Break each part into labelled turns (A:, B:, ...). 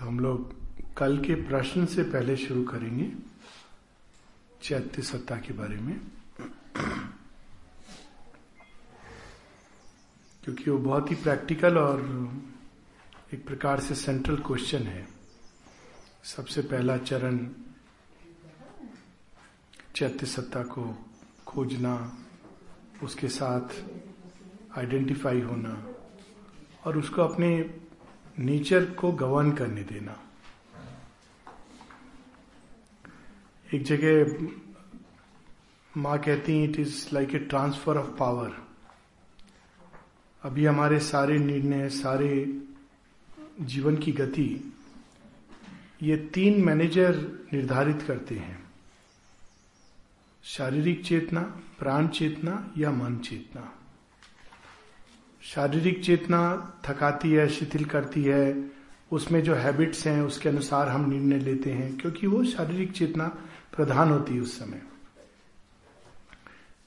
A: तो हम लोग कल के प्रश्न से पहले शुरू करेंगे चैत्य सत्ता के बारे में। क्योंकि वो बहुत ही प्रैक्टिकल और एक प्रकार से सेंट्रल क्वेश्चन है। सबसे पहला चरण चैत्य सत्ता को खोजना, उसके साथ आइडेंटिफाई होना और उसको अपने नेचर को गवर्न करने देना। एक जगह माँ कहती हैं it is like a transfer of power अभी हमारे सारे निर्णय, सारे जीवन की गति, ये तीन मैनेजर निर्धारित करते हैं। शारीरिक चेतना, प्राण चेतना या मन चेतना। शारीरिक चेतना थकाती है, शिथिल करती है, उसमें जो हैबिट्स हैं, उसके अनुसार हम निर्णय लेते हैं, क्योंकि वो शारीरिक चेतना प्रधान होती है उस समय।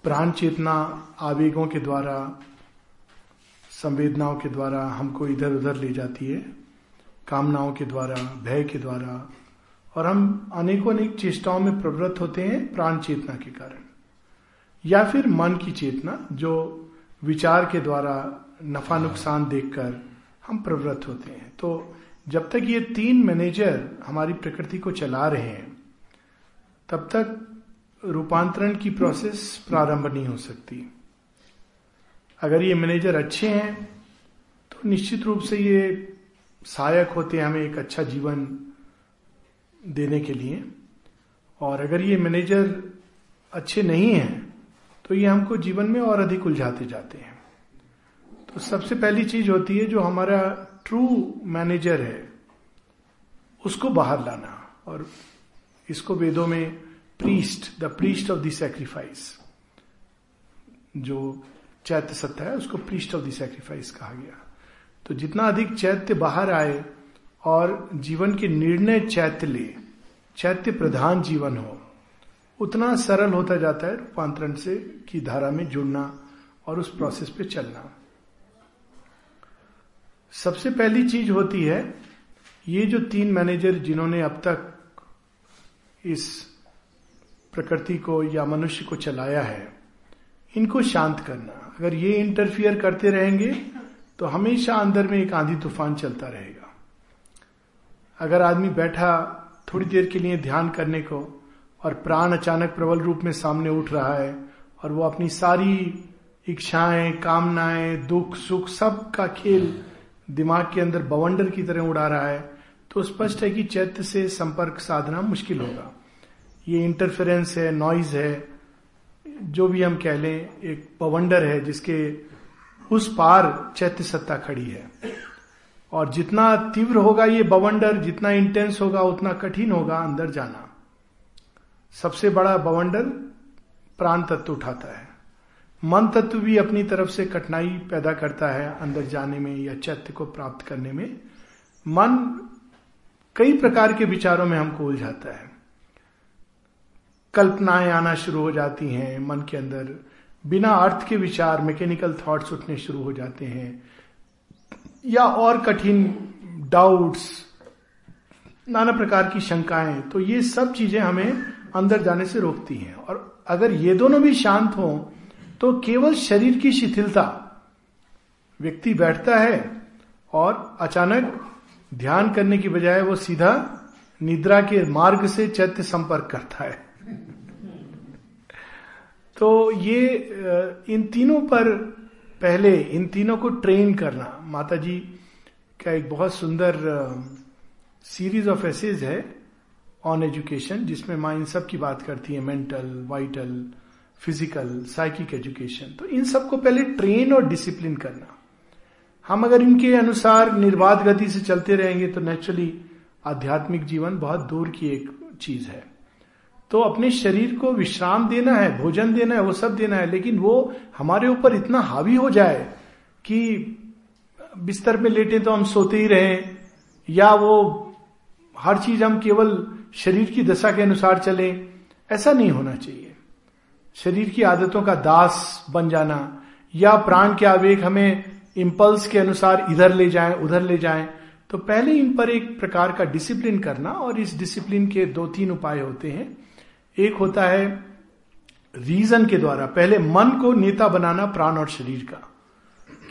A: प्राण चेतना आवेगों के द्वारा, संवेदनाओं के द्वारा हमको इधर उधर ले जाती है, कामनाओं के द्वारा, भय के द्वारा, और हम अनेकों अनेक चेष्टाओं में प्रवृत्त होते हैं प्राण चेतना के कारण। या फिर मन की चेतना, जो विचार के द्वारा नफा नुकसान देखकर हम प्रवृत्त होते हैं। तो जब तक ये तीन मैनेजर हमारी प्रकृति को चला रहे हैं, तब तक रूपांतरण की प्रोसेस प्रारंभ नहीं हो सकती। अगर ये मैनेजर अच्छे हैं तो निश्चित रूप से ये सहायक होते हैं हमें एक अच्छा जीवन देने के लिए। और अगर ये मैनेजर अच्छे नहीं हैं तो ये हमको जीवन में और अधिक उलझाते जाते हैं। तो सबसे पहली चीज़ होती है जो हमारा ट्रू मैनेजर है, उसको बाहर लाना और इसको वेदों में priest the priest of the sacrifice जो चैत्य सत्ता है, उसको प्रीस्ट ऑफ़ द सेक्रीफाइस कहा गया। तो जितना अधिक चैत्य बाहर आए और जीवन के निर्णय चैत्य ले, चैत्य प्रधान जीवन हो, उतना सरल होता जाता है रूपांतरण से की धारा में जुड़ना और उस प्रोसेस पे चलना। सबसे पहली चीज़ होती है, ये जो तीन मैनेजर जिन्होंने अब तक इस प्रकृति को या मनुष्य को चलाया है, इनको शांत करना। अगर ये इंटरफियर करते रहेंगे तो हमेशा अंदर में एक आंधी तूफ़ान चलता रहेगा। अगर आदमी बैठा थोड़ी देर के लिए ध्यान करने को और प्राण अचानक प्रबल रूप में सामने उठ रहा है और वो अपनी सारी इच्छाएँ, कामनाएँ, दुख, सुख सब का खेल दिमाग के अंदर बवंडर की तरह उड़ा रहा है तो स्पष्ट है कि चैत्य से संपर्क साधना मुश्किल होगा। ये इंटरफेरेंस है नॉइज़ है, जो भी हम कह लें, एक बवंडर है जिसके उस पार चैत्य सत्ता खड़ी है। और जितना तीव्र होगा ये बवंडर, जितना इंटेंस होगा, उतना कठिन होगा अंदर जाना। सबसे बड़ा बवंडर प्राण तत्व उठाता है। मन तत्व भी अपनी तरफ़ से कठिनाई पैदा करता है अंदर जाने में या चैत्य को प्राप्त करने में। मन कई प्रकार के विचारों में हमको उलझाता है। कल्पनाएँ आना शुरू हो जाती हैं, मन के अंदर बिना अर्थ के विचार मैकेनिकल थॉट्स उठने शुरू हो जाते हैं। या और कठिन डाउट्स नाना प्रकार की शंकाएँ तो ये सब चीज़ें हमें अंदर जाने से रोकती हैं। और अगर ये दोनों भी शांत हो तो केवल शरीर की शिथिलता, व्यक्ति बैठता है और अचानक ध्यान करने की बजाय वो सीधा निद्रा के मार्ग से चैत्य संपर्क करता है। तो ये इन तीनों पर पहले, इन तीनों को ट्रेन करना। माता जी का एक बहुत सुंदर सीरीज़ ऑफ़ एसेज है, ऑन एजुकेशन, जिसमें माँ इन सब की बात करती है, mental, vital physical psychic education तो इन सबको पहले ट्रेन और डिसिप्लिन करना। हम अगर इनके अनुसार निर्बाध गति से चलते रहेंगे तो नेचुरली आध्यात्मिक जीवन बहुत दूर की एक चीज़ है। तो अपने शरीर को विश्राम देना है, भोजन देना है, वो सब देना है, लेकिन वो हमारे ऊपर इतना हावी हो जाए कि बिस्तर में लेटे तो हम सोते ही रहे, या वो हर चीज़ हम केवल शरीर की दशा के अनुसार चले, ऐसा नहीं होना चाहिए। शरीर की आदतों का दास बन जाना, या प्राण के आवेग हमें इम्पल्स के अनुसार इधर ले जाएँ, उधर ले जाएँ तो पहले इन पर एक प्रकार का डिसिप्लिन करना, और इस डिसिप्लिन के दो तीन उपाय होते हैं। एक होता है रीजन के द्वारा, पहले मन को नेता बनाना प्राण और शरीर का,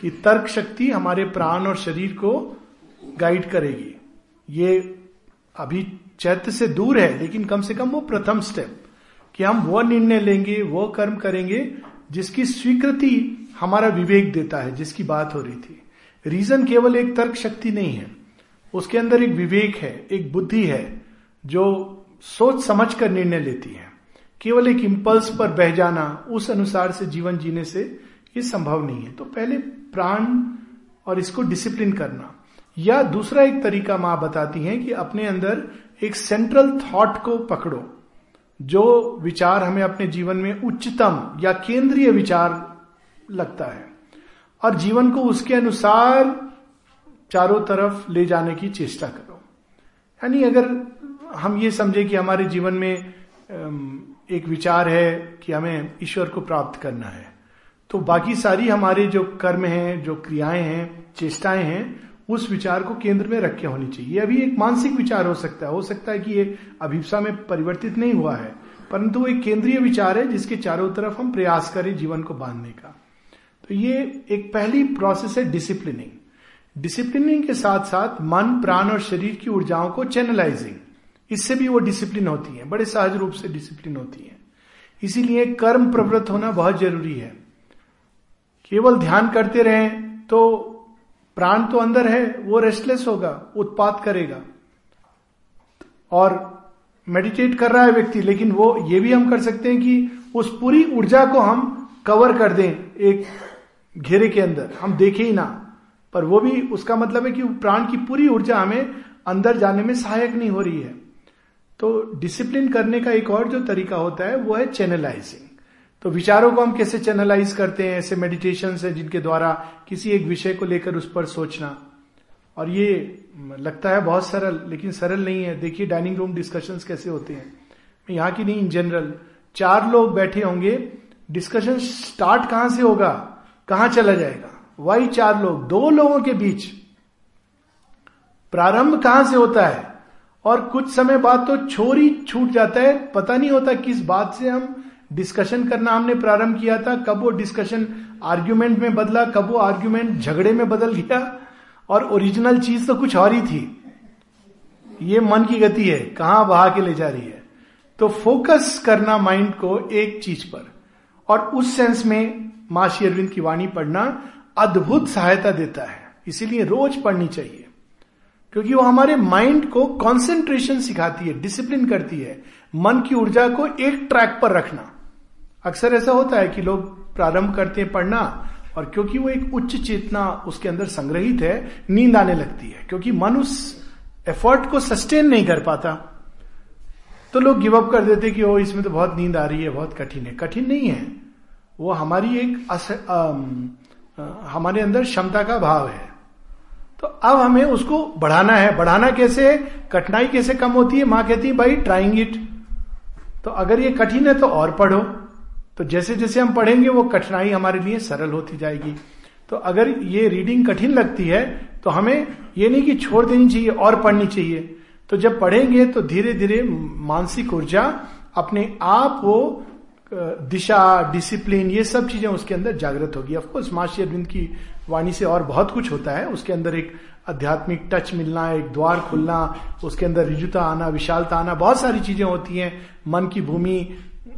A: कि तर्क शक्ति हमारे प्राण और शरीर को गाइड करेगी। ये अभी चैत्य से दूर है, लेकिन कम से कम वो प्रथम स्टेप कि हम वो निर्णय लेंगे, वो कर्म करेंगे, जिसकी स्वीकृति हमारा विवेक देता है, जिसकी बात हो रही थी। रीजन केवल एक तर्क शक्ति नहीं है। उसके अंदर एक विवेक है, एक बुद्धि है, जो सोच समझ कर निर्णय लेती है। केवल एक इम्पल्स पर बह जाना, उस अनुसार से जीवन जीने से ये संभव नहीं है। तो पहले प्राण और इसको डिसिप्लिन करना। या दूसरा एक तरीका माँ बताती हैं कि अपने अंदर एक सेंट्रल थॉट को पकड़ो। जो विचार हमें अपने जीवन में उच्चतम या केंद्रीय विचार लगता है और जीवन को उसके अनुसार चारों तरफ़ ले जाने की चेष्टा करो। यानी अगर हम ये समझे कि हमारे जीवन में एक विचार है कि हमें ईश्वर को प्राप्त करना है तो बाकी सारी हमारे जो कर्म हैं, जो क्रियाएँ हैं, चेष्टाएँ हैं उस विचार को केंद्र में रखे होनी चाहिए। अभी एक मानसिक विचार हो सकता है। हो सकता है कि ये अभिप्सा में परिवर्तित नहीं हुआ है, परंतु एक केंद्रीय विचार है जिसके चारों तरफ़ हम प्रयास करें जीवन को बांधने का। तो ये एक पहली प्रोसेस है डिसिप्लिनिंग डिसिप्लिनिंग के साथ साथ मन, प्राण और शरीर की ऊर्जाओं को चैनलाइजिंग इससे भी वो डिसिप्लिन होती है, बड़े सहज रूप से डिसिप्लिन होती है। इसीलिए कर्म प्रवृत्त होना बहुत ज़रूरी है। केवल ध्यान करते रहें तो प्राण तो अंदर है, वो रेस्टलेस होगा, उत्पात करेगा। और मेडिटेट कर रहा है व्यक्ति, लेकिन वो ये भी हम कर सकते हैं कि उस पूरी ऊर्जा को हम कवर कर दें एक घेरे के अंदर। हम देखें ही ना। पर वो भी, उसका मतलब है कि प्राण की पूरी ऊर्जा हमें अंदर जाने में सहायक नहीं हो रही है। तो डिसिप्लिन करने का एक और जो तरीका होता है, वो है चैनलाइजिंग तो विचारों को हम कैसे चैनलाइज करते हैं, ऐसे मेडिटेशन है जिनके द्वारा किसी एक विषय को लेकर उस पर सोचना। और ये लगता है बहुत सरल, लेकिन सरल नहीं है। देखिए डाइनिंग रूम डिस्कशन कैसे होते हैं। यहाँ की नहीं इन जनरल चार लोग बैठे होंगे। डिस्कशन स्टार्ट कहाँ से होगा? कहाँ चला जाएगा? वही चार लोग, दो लोगों के बीच। प्रारंभ कहाँ से होता है? और कुछ समय बाद तो छोरी छूट जाता है। पता नहीं होता किस बात से हम डिस्कशन करना हमने प्रारंभ किया था, कब वो डिस्कशन आर्ग्यूमेंट में बदला, कब वो आर्ग्यूमेंट झगड़े में बदल गया, और ओरिजिनल चीज़ तो कुछ और ही थी। ये मन की गति है, कहाँ बहा के ले जा रही है। तो फोकस करना माइंड को एक चीज़ पर, और उस सेंस में माँ श्री अरविंद की वाणी पढ़ना अद्भुत सहायता देता है। इसीलिए रोज पढ़नी चाहिए, क्योंकि वो हमारे माइंड को कंसंट्रेशन सिखाती है डिसिप्लिन करती है। मन की ऊर्जा को एक ट्रैक पर रखना। अक्सर ऐसा होता है कि लोग प्रारंभ करते हैं पढ़ना और क्योंकि वो एक उच्च चेतना उसके अंदर संग्रहित है नींद आने लगती है। क्योंकि मन उस एफर्ट को सस्टेन नहीं कर पाता। तो लोग गिव अप कर देते कि ओ इसमें तो बहुत नींद आ रही है बहुत कठिन है। कठिन नहीं है। वो हमारी एक अस, आ, आ, हमारे अंदर क्षमता का भाव है। तो अब हमें उसको बढ़ाना है। बढ़ाना कैसे कठिनाई कैसे कम होती है? माँ कहती है भाई ट्राइंग इट तो अगर ये कठिन है तो और पढ़ो। तो जैसे जैसे हम पढ़ेंगे, वो कठिनाई हमारे लिए सरल होती जाएगी। तो अगर ये रीडिंग कठिन लगती है तो हमें ये नहीं कि छोड़ देनी चाहिए, और पढ़नी चाहिए। तो जब पढ़ेंगे तो धीरे धीरे मानसिक ऊर्जा अपने आप वो दिशा डिसिप्लिन ये सब चीज़ें उसके अंदर जागृत होगी। ऑफकोर्स माशी अरविंद की वाणी से और बहुत कुछ होता है। उसके अंदर एक आध्यात्मिक टच मिलना, एक द्वार खुलना, उसके अंदर रिजुता आना, विशालता आना, बहुत सारी चीज़ें होती हैं। मन की भूमि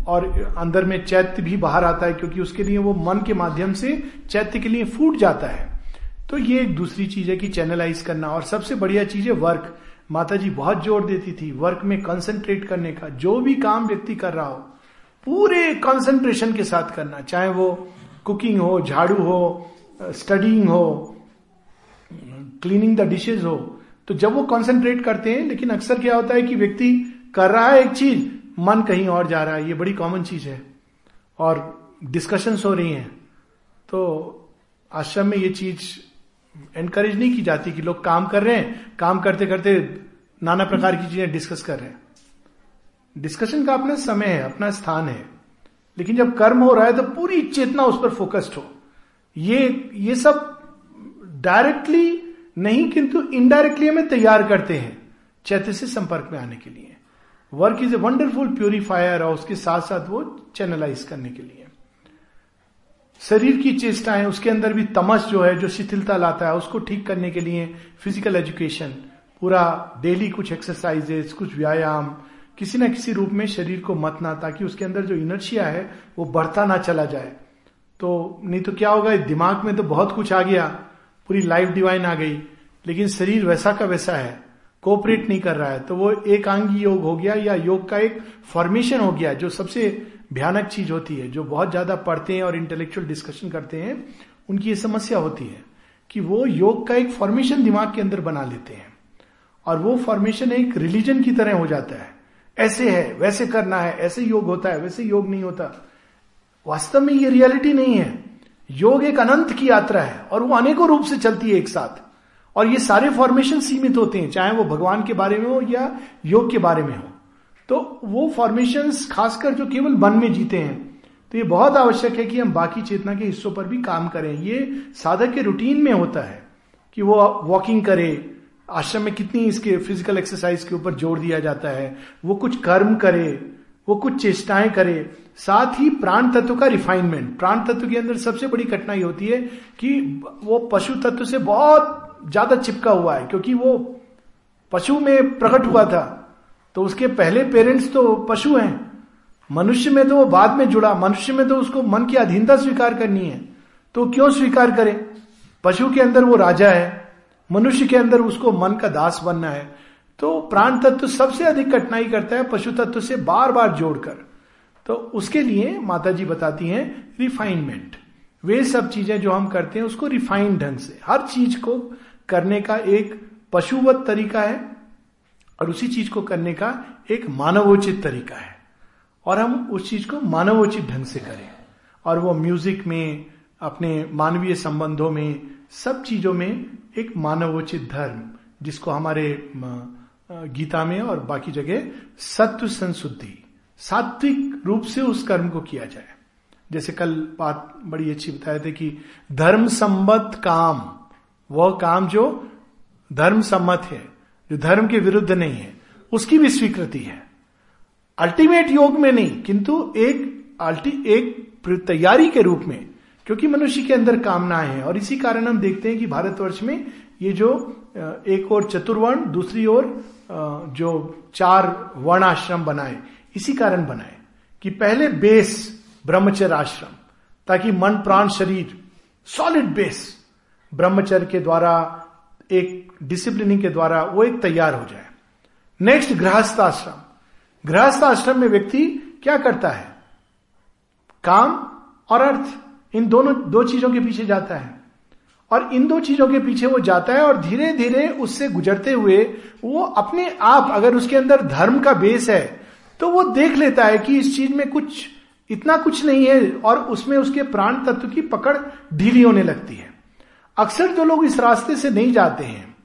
A: और अंदर में चैत्य भी बाहर आता है, क्योंकि उसके लिए वो मन के माध्यम से चैत्य के लिए फूट जाता है। तो ये एक दूसरी चीज़ है कि चैनलाइज करना। और सबसे बढ़िया चीज़ है वर्क माता जी बहुत ज़ोर देती थी वर्क में कंसंट्रेट करने का। जो भी काम व्यक्ति कर रहा हो, पूरे कंसंट्रेशन के साथ करना। चाहे वो कुकिंग हो, झाड़ू हो स्टडिंग हो क्लीनिंग द डिशेज हो तो जब वो कंसंट्रेट करते हैं, लेकिन अक्सर क्या होता है कि व्यक्ति कर रहा है एक चीज़ मन कहीं और जा रहा है, ये बड़ी कॉमन चीज़ है, और डिस्कशंस हो रही हैं तो आश्रम में ये चीज़ एनकरेज नहीं की जाती कि लोग काम कर रहे हैं, काम करते करते नाना प्रकार की चीज़ें डिस्कस कर रहे हैं। डिस्कशन का अपना समय है, अपना स्थान है, लेकिन जब कर्म हो रहा है तो पूरी चेतना उस पर फोकस्ड हो। ये ये सब डायरेक्टली नहीं, किंतु इनडायरेक्टली हमें तैयार करते हैं चैत्य से संपर्क में आने के लिए। Work is a wonderful purifier और उसके साथ साथ वो चैनलाइज करने के लिए। शरीर की चेष्टाएँ, उसके अंदर भी तमस जो है, जो शिथिलता लाता है, उसको ठीक करने के लिए फ़िज़िकल एजुकेशन पूरा डेली कुछ एक्सरसाइजेस कुछ व्यायाम, किसी ना किसी रूप में शरीर को मतना ताकि उसके अंदर जो इनर्शिया है, वो बढ़ता ना चला जाए। तो नहीं तो क्या होगा, दिमाग में तो बहुत कुछ आ गया, पूरी लाइफ डिवाइन आ गई, लेकिन शरीर वैसा का वैसा है। कोऑपरेट नहीं कर रहा है तो वो एक अंगी योग हो गया या योग का एक फॉर्मेशन हो गया, जो सबसे भयानक चीज़ होती है, जो बहुत ज़्यादा पढ़ते हैं और इंटेलेक्चुअल डिस्कशन करते हैं, उनकी ये समस्या होती है कि वो योग का एक फॉर्मेशन दिमाग के अंदर बना लेते हैं। और वो फॉर्मेशन एक रिलीजन की तरह हो जाता है। ऐसे है, वैसे करना है, ऐसे योग होता है, वैसे योग नहीं होता। वास्तव में ये रियलिटी नहीं है। योग एक अनंत की यात्रा है और वो अनेकों रूप से चलती है एक साथ। और ये सारे फॉर्मेशन सीमित होते हैं, चाहे वो भगवान के बारे में हो या योग के बारे में हो। तो वो फॉर्मेशन खासकर जो केवल मन में जीते हैं तो ये बहुत आवश्यक है कि हम बाकी चेतना के हिस्सों पर भी काम करें। ये साधक के रूटीन में होता है कि वो वॉकिंग करे, आश्रम में कितनी इसके फ़िज़िकल एक्सरसाइज के ऊपर ज़ोर दिया जाता है, वो कुछ कर्म करे, वो कुछ चेष्टाएँ करे। साथ ही प्राण तत्व का रिफाइनमेंट प्राण तत्व के अंदर सबसे बड़ी कठिनाई होती है कि वो पशु तत्व से बहुत ज़्यादा चिपका हुआ है, क्योंकि वो पशु में प्रकट हुआ था। तो उसके पहले पेरेंट्स तो पशु हैं। मनुष्य में तो वो बाद में जुड़ा, मनुष्य में तो उसको मन की अधीनता स्वीकार करनी है। तो क्यों स्वीकार करे? पशु के अंदर वो राजा है, मनुष्य के अंदर उसको मन का दास बनना है। तो प्राण तत्व सबसे अधिक कठिनाई करता है पशु तत्व से बार बार जोड़कर। तो उसके लिए माता जी बताती हैं रिफाइनमेंट वे सब चीज़ें जो हम करते हैं, उसको रिफाइंड ढंग से, हर चीज़ को करने का एक पशुवत तरीका है और उसी चीज़ को करने का एक मानवोचित तरीका है। और हम उस चीज़ को मानवोचित ढंग से करें। और वो म्यूज़िक में, अपने मानवीय संबंधों में, सब चीज़ों में एक मानवोचित धर्म, जिसको हमारे गीता में और बाकी जगह सत्व संशुद्धि, सात्विक रूप से उस कर्म को किया जाए। जैसे कल बात बड़ी अच्छी बताए थे कि धर्म संबद्ध काम वह काम जो धर्म सम्मत है, जो धर्म के विरुद्ध नहीं है, उसकी भी स्वीकृति है। अल्टीमेट योग में नहीं, किंतु एक अल्टी, एक तैयारी के रूप में, क्योंकि मनुष्य के अंदर कामनाएँ हैं, और इसी कारण हम देखते हैं कि भारतवर्ष में ये जो एक और चतुर्वर्ण, दूसरी ओर जो चार वर्ण आश्रम बनाए, इसी कारण बनाए कि पहले बेस ब्रह्मचर्य आश्रम, ताकि मन, प्राण, शरीर सॉलिड बेस ब्रह्मचर्य के द्वारा, एक डिसिप्लिनिंग के द्वारा वो एक तैयार हो जाए। नेक्स्ट गृहस्थ आश्रम गृहस्थ आश्रम में व्यक्ति क्या करता है? काम और अर्थ, इन दोनों, दो चीज़ों के पीछे जाता है। और इन दो चीज़ों के पीछे वो जाता है और धीरे धीरे उससे गुजरते हुए वो अपने आप, अगर उसके अंदर धर्म का बेस है तो वो देख लेता है कि इस चीज़ में कुछ, इतना कुछ नहीं है और उसमें उसके प्राण तत्व की पकड़ ढीली होने लगती है। अक्सर जो लोग इस रास्ते से नहीं जाते हैं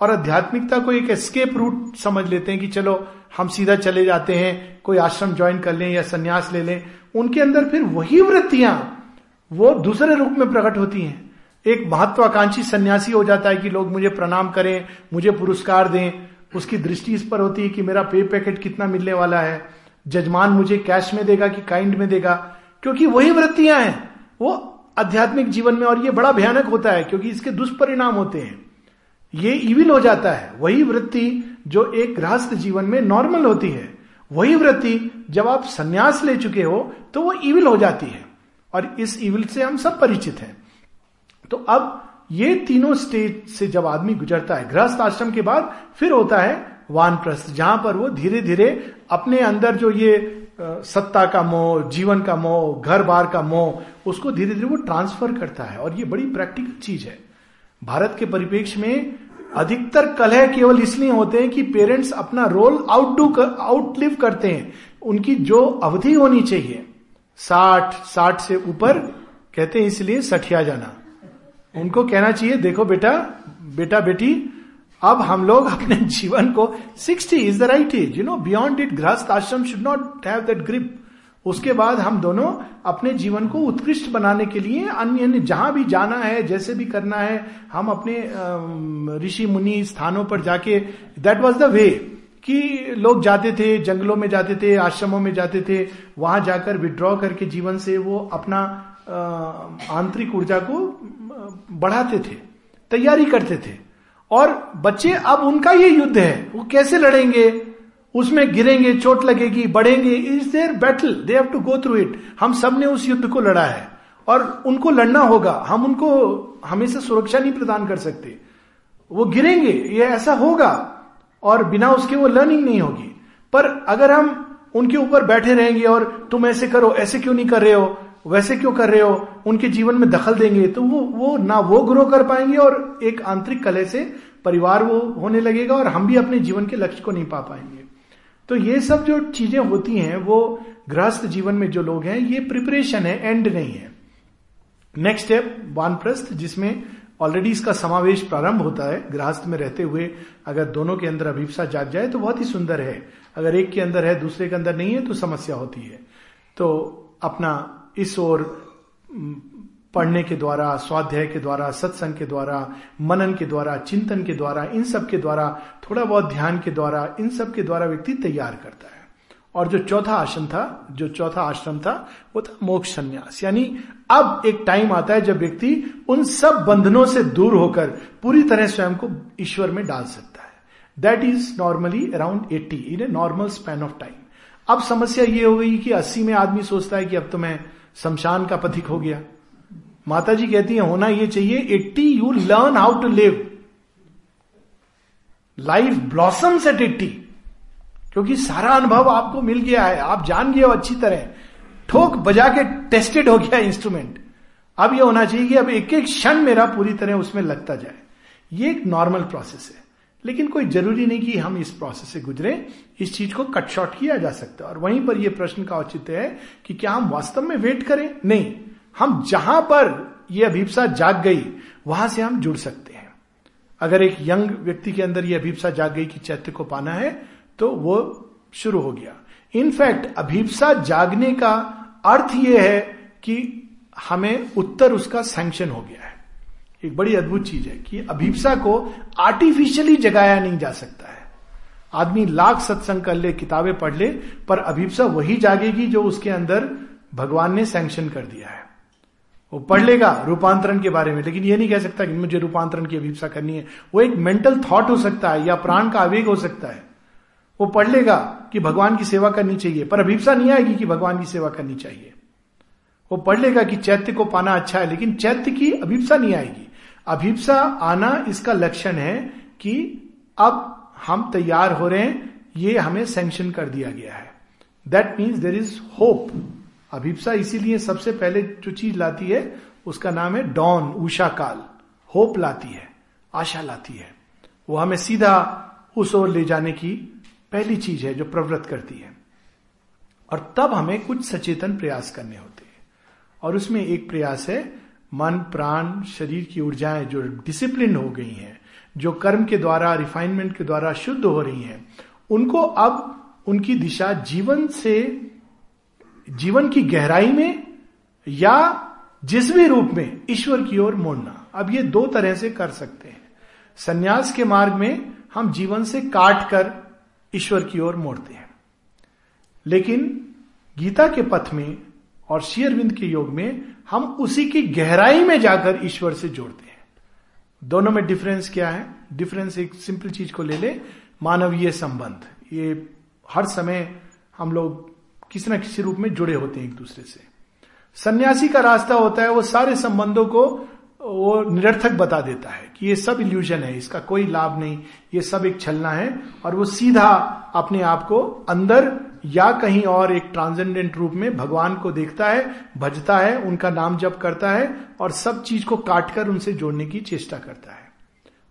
A: और आध्यात्मिकता को एक एस्केप रूट समझ लेते हैं कि चलो, हम सीधा चले जाते हैं, कोई आश्रम ज्वाइन कर लें या संन्यास ले लें, उनके अंदर फिर वही वृत्तियाँ, वो दूसरे रूप में प्रकट होती हैं। एक महत्वाकांक्षी सन्यासी हो जाता है कि लोग मुझे प्रणाम करें, मुझे पुरस्कार दें। उसकी दृष्टि इस पर होती है कि मेरा पे पैकेट कितना मिलने वाला है। जजमान मुझे कैश में देगा कि काइंड में देगा? क्योंकि वही वृत्तियाँ हैं, वो आध्यात्मिक जीवन में और ये बड़ा भयानक होता है क्योंकि इसके दुष्परिणाम होते हैं। ये इविल हो जाता है। वही वृत्ति जो एक गृहस्थ जीवन में नॉर्मल होती है, वही वृत्ति जब आप संन्यास ले चुके हो तो वो इविल हो जाती है। और इस इविल से हम सब परिचित हैं। तो अब ये तीनों स्टेज से जब आदमी गुजरता है, गृहस्थ आश्रम के बाद फिर होता है वानप्रस्थ, जहाँ पर वो धीरे धीरे अपने अंदर जो ये सत्ता का मोह जीवन का मोह घर बार का मोह उसको धीरे धीरे वो ट्रांसफ़र करता है और ये बड़ी प्रैक्टिकल चीज़ है। भारत के परिप्रेक्ष्य में अधिकतर कलह केवल इसलिए होते हैं कि पेरेंट्स अपना रोल आउटडू कर, आउटलिव करते हैं। उनकी जो अवधि होनी चाहिए साठ साठ से ऊपर कहते हैं इसलिए सठिया जाना। उनको कहना चाहिए देखो बेटा बेटा बेटी अब हम लोग अपने जीवन को sixty is the right age you know beyond it ग्रस्त आश्रम should not have that grip उसके बाद हम दोनों अपने जीवन को उत्कृष्ट बनाने के लिए अन्य अन्य, जहाँ भी जाना है, जैसे भी करना है, हम अपने ऋषि मुनि स्थानों पर जाके दैट वॉज़ द वे कि लोग जाते थे, जंगलों में जाते थे, आश्रमों में जाते थे, वहाँ जाकर विड्रॉ करके जीवन से वो अपना आंतरिक ऊर्जा को बढ़ाते थे, तैयारी करते थे। और बच्चे, अब उनका ये युद्ध है, वो कैसे लड़ेंगे? उसमें गिरेंगे, चोट लगेगी, बढ़ेंगे is there battle they have to go through it हम सबने उस युद्ध को लड़ा है। और उनको लड़ना होगा। हम उनको हमेशा सुरक्षा नहीं प्रदान कर सकते। वो गिरेंगे, ये ऐसा होगा। और बिना उसके वो लर्निंग नहीं होगी। पर अगर हम उनके ऊपर बैठे रहेंगे और तुम ऐसे करो, ऐसे क्यों नहीं कर रहे हो? वैसे क्यों कर रहे हो? उनके जीवन में दखल देंगे। तो वो वो ना वो ग्रो कर पाएँगे और एक आंतरिक कले से परिवार वो होने लगेगा और हम भी अपने जीवन के लक्ष्य को नहीं पा पाएँगे। तो ये सब जो चीज़ें होती हैं, वो गृहस्थ जीवन में जो लोग हैं, ये प्रिपरेशन है एंड नहीं है। नेक्स्ट स्टेप वानप्रस्थ, जिसमें ऑलरेडी इसका समावेश प्रारंभ होता है गृहस्थ में रहते हुए अगर दोनों के अंदर अभिप्सा जाग जाए तो बहुत ही सुंदर है। अगर एक के अंदर है, दूसरे के अंदर नहीं है तो समस्या होती है। तो अपना इस ओर पढ़ने के द्वारा, स्वाध्याय के द्वारा, सत्संग के द्वारा, मनन के द्वारा, चिंतन के द्वारा, इन सब के द्वारा, थोड़ा बहुत ध्यान के द्वारा, इन सब के द्वारा व्यक्ति तैयार करता है। और जो चौथा आश्रम था, जो चौथा आश्रम था, वो था मोक्ष संन्यास। यानी अब एक टाइम आता है जब व्यक्ति उन सब बंधनों से दूर होकर पूरी तरह स्वयं को ईश्वर में डाल सकता है। That is normally around eighty in a normal span of time अब समस्या ये हो गई कि अस्सी में आदमी सोचता है कि अब तो मैं शमशान का पथिक हो गया। माता जी कहती है, होना ये चाहिए eighty you, learn how to live. Life blossoms at eighty क्योंकि सारा अनुभव आपको मिल गया है, आप जान गए हो अच्छी तरह। ठोक बजा के टेस्टेड हो गया इंस्ट्रूमेंट। अब यह होना चाहिए कि अब एक एक क्षण मेरा पूरी तरह उसमें लगता जाए। ये एक नॉर्मल प्रोसेस है। लेकिन कोई ज़रूरी नहीं कि हम इस प्रोसेस से गुजरे, इस चीज़ को कट शॉर्ट किया जा सकता है। और वहीं पर यह प्रश्न का औचित्य है कि क्या हम वास्तव में वेट करें? नहीं। हम जहाँ पर यह अभिप्सा जाग गई, वहाँ से हम जुड़ सकते हैं। अगर एक यंग व्यक्ति के अंदर यह अभिप्सा जाग गई कि चैत्य को पाना है तो वो शुरू हो गया। इनफैक्ट अभिप्सा जागने का अर्थ यह है कि हमें उत्तर उसका सैंक्शन हो गया है। एक बड़ी अद्भुत चीज़ है कि अभिप्सा को आर्टिफिशियली जगाया नहीं जा सकता है। आदमी लाख सत्संग कर ले, किताबें पढ़ ले, पर अभिप्सा वही जागेगी जो उसके अंदर भगवान ने सैंक्शन कर दिया है। वो पढ़ लेगा रूपांतरण के बारे में, लेकिन ये नहीं कह सकता कि मुझे रूपांतरण की अभिप्सा करनी है। वो एक मेंटल थॉट हो सकता है या प्राण का आवेग हो सकता है। वो पढ़ लेगा कि भगवान की सेवा करनी चाहिए, पर अभिप्सा नहीं आएगी कि भगवान की सेवा करनी चाहिए। वो पढ़ लेगा कि चैत्य को पाना अच्छा है, लेकिन चैत्य की अभिप्सा नहीं आएगी। अभिप्सा आना इसका लक्षण है कि अब हम तैयार हो रहे हैं, ये हमें सैंक्शन कर दिया गया है। That means there is hope अभिप्सा इसीलिए सबसे पहले जो चीज़ लाती है, उसका नाम है डॉन उषा काल। होप लाती है, आशा लाती है। वो हमें सीधा उस ओर ले जाने की पहली चीज़ है जो प्रवृत्त करती है। और तब हमें कुछ सचेतन प्रयास करने होते हैं। और उसमें एक प्रयास है मन, प्राण, शरीर की ऊर्जाएँ जो डिसिप्लिन हो गई हैं, जो कर्म के द्वारा रिफाइनमेंट के द्वारा शुद्ध हो रही हैं, उनको अब उनकी दिशा जीवन से, जीवन की गहराई में या जिस भी रूप में ईश्वर की ओर मोड़ना। अब ये दो तरह से कर सकते हैं। सन्यास के मार्ग में हम जीवन से काट कर ईश्वर की ओर मोड़ते हैं। लेकिन गीता के पथ में और शेयरविंद के योग में हम उसी की गहराई में जाकर ईश्वर से जोड़ते हैं। दोनों में डिफरेंस क्या है? डिफरेंस एक सिंपल चीज़ को ले ले, मानवीय संबंध। ये हर समय हम लोग किसी ना किसी रूप में जुड़े होते हैं एक दूसरे से। सन्यासी का रास्ता होता है वो सारे संबंधों को वो निरर्थक बता देता है कि ये सब इल्यूजन है, इसका कोई लाभ नहीं, ये सब एक छलना है और वो सीधा अपने आप को अंदर या कहीं और एक ट्रांसेंडेंट रूप में भगवान को देखता है, भजता है, उनका नाम जप करता है और सब चीज़ को काटकर उनसे जोड़ने की चेष्टा करता है।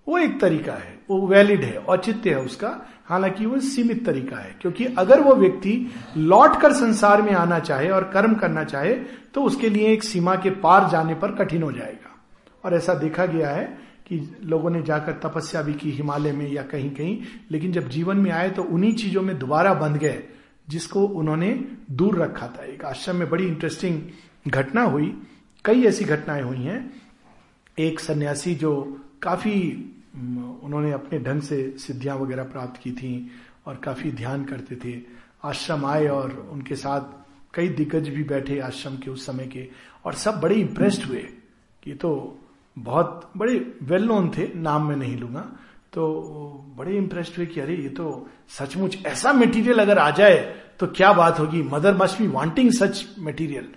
A: वो एक तरीका है, वो वैलिड है, औचित्य है उसका। हालाँकि वो सीमित तरीका है, क्योंकि अगर वो व्यक्ति लौट कर संसार में आना चाहे और कर्म करना चाहे तो उसके लिए एक सीमा के पार जाने पर कठिन हो जाएगा। और ऐसा देखा गया है कि लोगों ने जाकर तपस्या भी की हिमालय में या कहीं कहीं लेकिन जब जीवन में आए तो उन्हीं चीज़ों में दोबारा बंध गए। जिसको उन्होंने दूर रखा था। एक आश्रम में बड़ी इंटरेस्टिंग घटना हुई। कई ऐसी घटनाएँ हुई हैं। एक सन्यासी जो काफ़ी उन्होंने अपने ढंग से सिद्धियाँ वगैरह प्राप्त की थी और काफ़ी ध्यान करते थे। आश्रम आए और उनके साथ कई दिग्गज भी बैठे आश्रम के उस समय के और सब बड़े इंप्रेस्ड हुए। कि तो बहुत बड़े वेल नोन थे, नाम में नहीं लूँगा। तो बड़े इंप्रेस्ड हुए कि अरे, ये तो सचमुच ऐसा मटेरियल अगर आ जाए तो क्या बात होगी? Mother must be wanting such material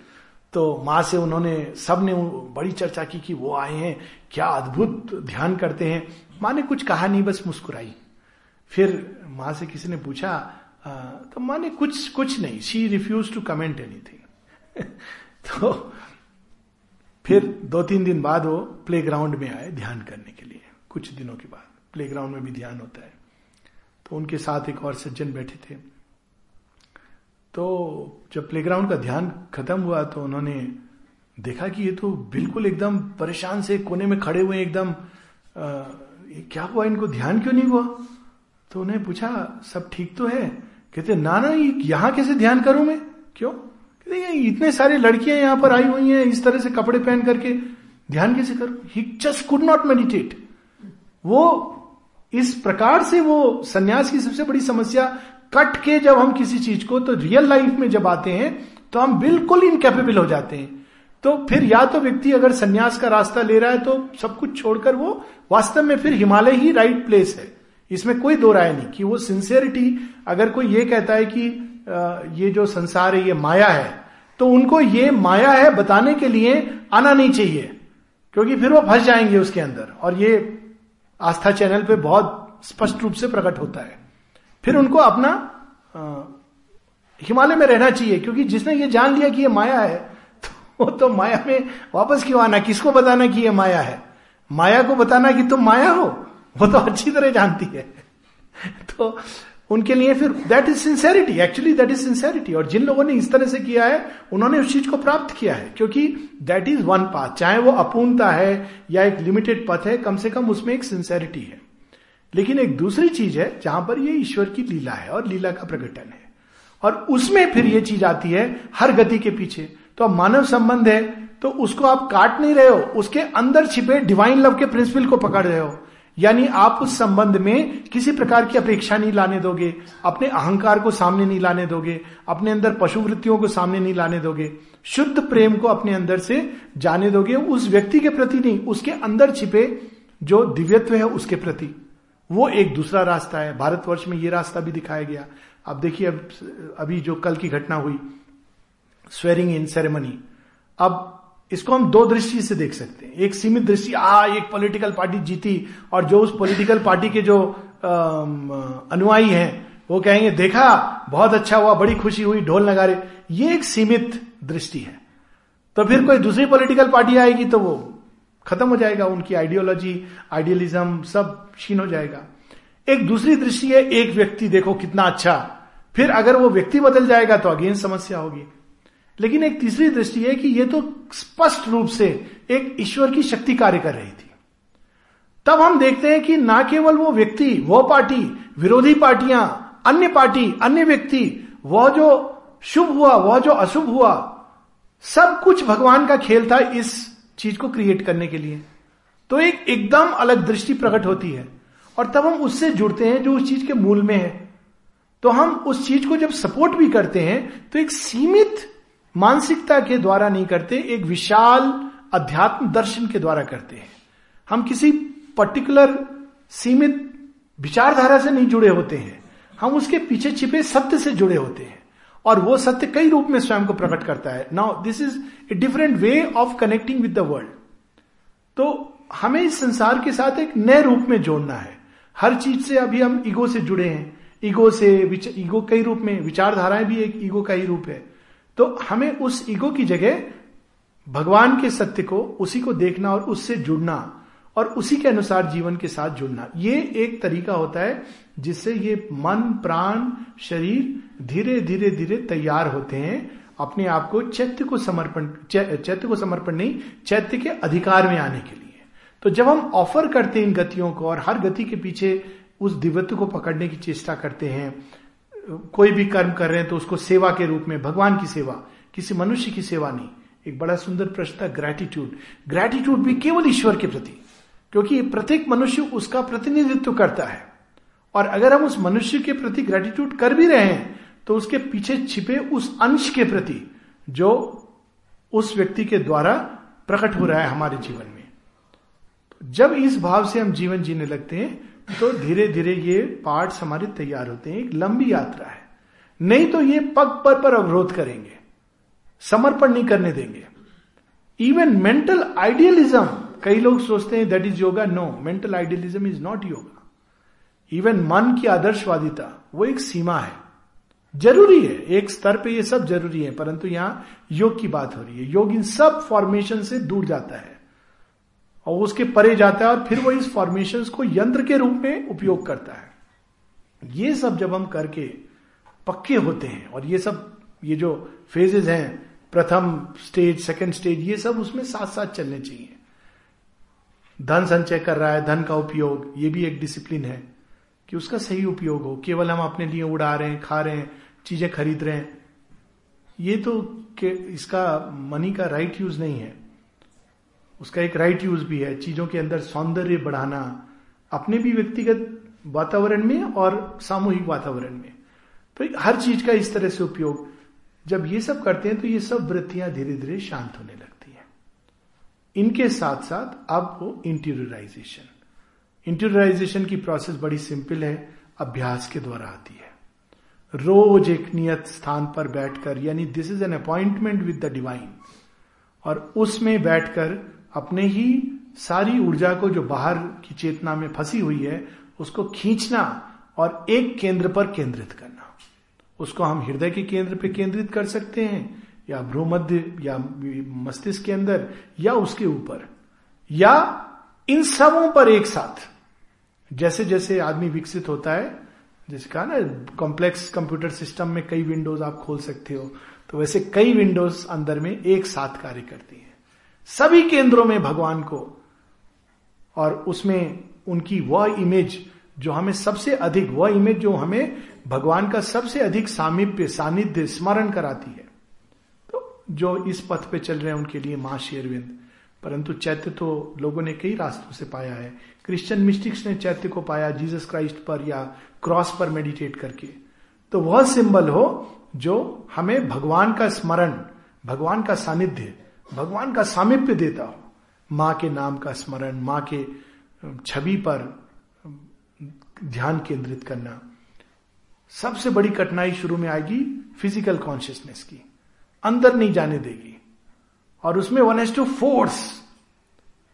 A: तो माँ से उन्होंने सबने बड़ी चर्चा की कि वो आए हैं, क्या अद्भुत ध्यान करते हैं। माँ ने कुछ कहा नहीं, बस मुस्कुराई। फिर माँ से किसी ने पूछा तो माँ ने कुछ कुछ नहीं she refuse to comment anything तो फिर दो तीन दिन बाद वो प्ले ग्राउंड में आए ध्यान करने के लिए, कुछ दिनों के बाद। प्ले में भी ध्यान होता है। तो उनके साथ एक और सज्जन बैठे थे। तो जब प्लेग्राउंड का ध्यान खत्म हुआ तो उन्होंने देखा कि ये तो बिल्कुल एकदम परेशान से कोने में खड़े हुए एकदम क्या हुआ? इनको ध्यान क्यों नहीं हुआ? तो उन्हें पूछा, सब ठीक तो है? कहते, ना ना यहाँ कैसे ध्यान करूँ मैं? क्यों? कहते इतने सारे लड़कियाँ यहाँ पर आई हुई हैं इस तरह से कपड़े पहन करके। ध्यान कैसे करूँ? He just could not meditate वो इस प्रकार से वो सन्यास की सबसे बड़ी समस्या, कट के जब हम किसी चीज़ को तो रियल लाइफ में जब आते हैं तो हम बिल्कुल इनकेपेबल हो जाते हैं। तो फिर या तो व्यक्ति अगर सन्यास का रास्ता ले रहा है तो सब कुछ छोड़कर वो वास्तव में फिर हिमालय ही राइट प्लेस है। इसमें कोई दो राय नहीं कि वो सिंसियरिटी अगर कोई ये कहता है कि ये जो संसार है, ये माया है तो उनको ये माया है बताने के लिए आना नहीं चाहिए, क्योंकि फिर वो फंस जाएँगे उसके अंदर। और ये आस्था चैनल पे बहुत स्पष्ट रूप से प्रकट होता है। फिर उनको अपना हिमालय में रहना चाहिए क्योंकि जिसने ये जान लिया कि ये माया है तो, तो माया में वापस क्यों आना किसको बताना कि ये माया है? माया को बताना कि तुम माया हो वो तो अच्छी तरह जानती है। तो उनके लिए फिर that is sincerity actually that is sincerity और जिन लोगों ने इस तरह से किया है, उन्होंने उस चीज़ को प्राप्त किया है, क्योंकि दैट इज़ वन पाथ चाहे वो अपूर्णता है या एक लिमिटेड पथ है, कम से कम उसमें एक सिंसेरिटी है। लेकिन एक दूसरी चीज़ है, जहाँ पर ये ईश्वर की लीला है और लीला का प्रकटन है। और उसमें फिर ये चीज़ आती है, हर गति के पीछे। तो अब मानव संबंध है तो उसको आप काट नहीं रहे हो, उसके अंदर छिपे डिवाइन लव के प्रिंसिपल को पकड़ रहे हो। यानी आप उस संबंध में किसी प्रकार की अपेक्षा नहीं लाने दोगे, अपने अहंकार को सामने नहीं लाने दोगे, अपने अंदर पशु वृत्तियों को सामने नहीं लाने दोगे, शुद्ध प्रेम को अपने अंदर से जाने दोगे, उस व्यक्ति के प्रति नहीं, उसके अंदर छिपे जो दिव्यत्व है उसके प्रति। वो एक दूसरा रास्ता है। भारतवर्ष में ये रास्ता भी दिखाया गया। अब देखिए, अब, अभी जो कल की घटना हुई स्वेरिंग इन सेरेमनी अब इसको हम दो दृष्टि से देख सकते हैं। एक सीमित दृष्टि, आ, एक पॉलिटिकल पार्टी जीती और जो उस पॉलिटिकल पार्टी के जो अनुयायी हैं, वो कहेंगे, देखा, बहुत अच्छा हुआ, बड़ी खुशी हुई, ढोल नगारे ये एक सीमित दृष्टि है। तो फिर कोई दूसरी पॉलिटिकल पार्टी आएगी तो वो खत्म हो जाएगा, उनकी आइडियोलॉजी आइडियलिज्म सब क्षीण हो जाएगा। एक दूसरी दृष्टि है, एक व्यक्ति देखो कितना अच्छा फिर अगर वो व्यक्ति बदल जाएगा तो अगेन समस्या होगी। लेकिन एक तीसरी दृष्टि है कि यह तो स्पष्ट रूप से एक ईश्वर की शक्ति कार्य कर रही थी। तब हम देखते हैं कि ना केवल वो व्यक्ति, वो पार्टी, विरोधी पार्टियाँ, अन्य पार्टी, अन्य व्यक्ति वह जो शुभ हुआ वह जो अशुभ हुआ, सब कुछ भगवान का खेल था इस चीज़ को क्रिएट करने के लिए। तो एक एकदम अलग दृष्टि प्रकट होती है। और तब हम उससे जुड़ते हैं जो उस चीज़ के मूल में है। तो हम उस चीज़ को जब सपोर्ट भी करते हैं तो एक सीमित मानसिकता के द्वारा नहीं करते, एक विशाल अध्यात्म दर्शन के द्वारा करते हैं। हम किसी पर्टिकुलर सीमित विचारधारा से नहीं जुड़े होते हैं। हम उसके पीछे छिपे सत्य से जुड़े होते हैं। और वो सत्य कई रूप में स्वयं को प्रकट करता है। Now this is a different way of connecting with the world तो हमें इस संसार के साथ एक नए रूप में जोड़ना है। हर चीज़ से अभी हम ईगो से जुड़े हैं। ईगो से ईगो कई रूप में, विचारधाराएँ भी एक ईगो का ही रूप है। तो हमें उस ईगो की जगह भगवान के सत्य को, उसी को देखना और उससे जुड़ना और उसी के अनुसार जीवन के साथ जुड़ना। ये एक तरीका होता है जिससे ये मन, प्राण, शरीर धीरे धीरे धीरे तैयार होते हैं। अपने आप को चैत्य को समर्पण चैत्य को समर्पण नहीं, चैत्य के अधिकार में आने के लिए। तो जब हम ऑफ़र करते हैं इन गतियों को और हर गति के पीछे उस दिव्यत्व को पकड़ने की चेष्टा करते हैं कोई भी कर्म कर रहे हैं तो उसको सेवा के रूप में, भगवान की सेवा, किसी मनुष्य की सेवा नहीं। एक बड़ा सुंदर प्रश्न था ग्रेटिट्यूड ग्रेटिट्यूड भी केवल ईश्वर के प्रति, क्योंकि प्रत्येक मनुष्य उसका प्रतिनिधित्व करता है। और अगर हम उस मनुष्य के प्रति ग्रेटिट्यूड कर भी रहे हैं तो उसके पीछे छिपे उस अंश के प्रति, जो उस व्यक्ति के द्वारा प्रकट हो रहा है हमारे जीवन में। जब इस भाव से हम जीवन जीने लगते हैं तो धीरे धीरे ये पार्ट्स हमारे तैयार होते हैं, एक लंबी यात्रा है। नहीं तो ये पग पर पर अवरोध करेंगे, समर्पण नहीं करने देंगे। इवन मेंटल आइडियलिज्म कई लोग सोचते हैं that is yoga no mental idealism is not yoga even मन की आदर्शवादिता, वो एक सीमा है। ज़रूरी है, एक स्तर पे ये सब ज़रूरी है, परंतु यहाँ योग की बात हो रही है। योग इन सब फॉर्मेशन से दूर जाता है। और उसके परे जाता है और फिर वो इस फॉर्मेशन को यंत्र के रूप में उपयोग करता है। ये सब जब हम करके पक्के होते हैं और ये सब, ये जो फेजेस हैं, प्रथम स्टेज सेकंड स्टेज ये सब उसमें साथ साथ चलने चाहिए। धन संचय कर रहा है, धन का उपयोग, ये भी एक डिसिप्लिन है कि उसका सही उपयोग हो। केवल हम अपने लिए उड़ा रहे हैं, खा रहे हैं, चीज़ें खरीद रहे हैं। ये तो के, इसका मनी का राइट यूज़ नहीं है। उसका एक राइट यूज़ भी है, चीज़ों के अंदर सौंदर्य बढ़ाना, अपने भी व्यक्तिगत वातावरण में और सामूहिक वातावरण में। तो हर चीज़ का इस तरह से उपयोग, जब ये सब करते हैं तो ये सब वृत्तियाँ धीरे धीरे शांत होने लगती हैं। इनके साथ साथ अब वो इंटीरियराइजेशन इंटीरियराइजेशन की प्रोसेस बड़ी सिंपल है, अभ्यास के द्वारा आती है। रोज एक नियत स्थान पर बैठकर, यानी this is an appointment with the divine और उसमें बैठकर अपने ही सारी ऊर्जा को जो बाहर की चेतना में फंसी हुई है, उसको खींचना और एक केंद्र पर केंद्रित करना। उसको हम हृदय के केंद्र पर केंद्रित कर सकते हैं, या भ्रूमध्य, या मस्तिष्क के अंदर, या उसके ऊपर, या इन सबों पर एक साथ। जैसे जैसे आदमी विकसित होता है, जैसे कहा ना कॉम्प्लेक्स कंप्यूटर सिस्टम में कई विंडोज़ आप खोल सकते हो तो वैसे कई विंडोज़ अंदर में एक साथ कार्य करती है। सभी केंद्रों में भगवान को और उसमें उनकी वह इमेज जो हमें सबसे अधिक, वह इमेज जो हमें भगवान का सबसे अधिक सामिप्य, सानिध्य स्मरण कराती है। तो जो इस पथ पे चल रहे हैं उनके लिए माँ शेरविंद। परंतु चैत्य तो लोगों ने कई रास्तों से पाया है। क्रिश्चियन मिस्टिक्स ने चैत्य को पाया जीसस क्राइस्ट पर या क्रॉस पर मेडिटेट करके। तो वह सिंबल हो जो हमें भगवान का स्मरण, भगवान का सानिध्य भगवान का सामिप्य देता हो। माँ के नाम का स्मरण, माँ के छवि पर ध्यान केंद्रित करना। सबसे बड़ी कठिनाई शुरू में आएगी फ़िज़िकल कॉन्शियसनेस की। अंदर नहीं जाने देगी। और उसमें वन हैज़ टू फोर्स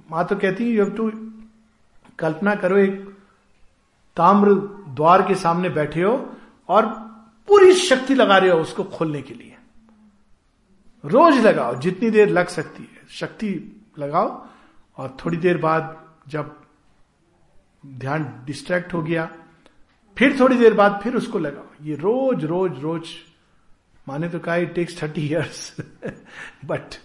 A: माँ तो कहती है यू हैव टू कल्पना करो एक ताम्र द्वार के सामने बैठे हो और पूरी शक्ति लगा रहे हो उसको खोलने के लिए। रोज लगाओ, जितनी देर लग सकती है। शक्ति लगाओ और थोड़ी देर बाद जब ध्यान डिस्ट्रैक्ट हो गया, फिर थोड़ी देर बाद फिर उसको लगाओ। ये रोज रोज रोज, माने तो कहा takes thirty years but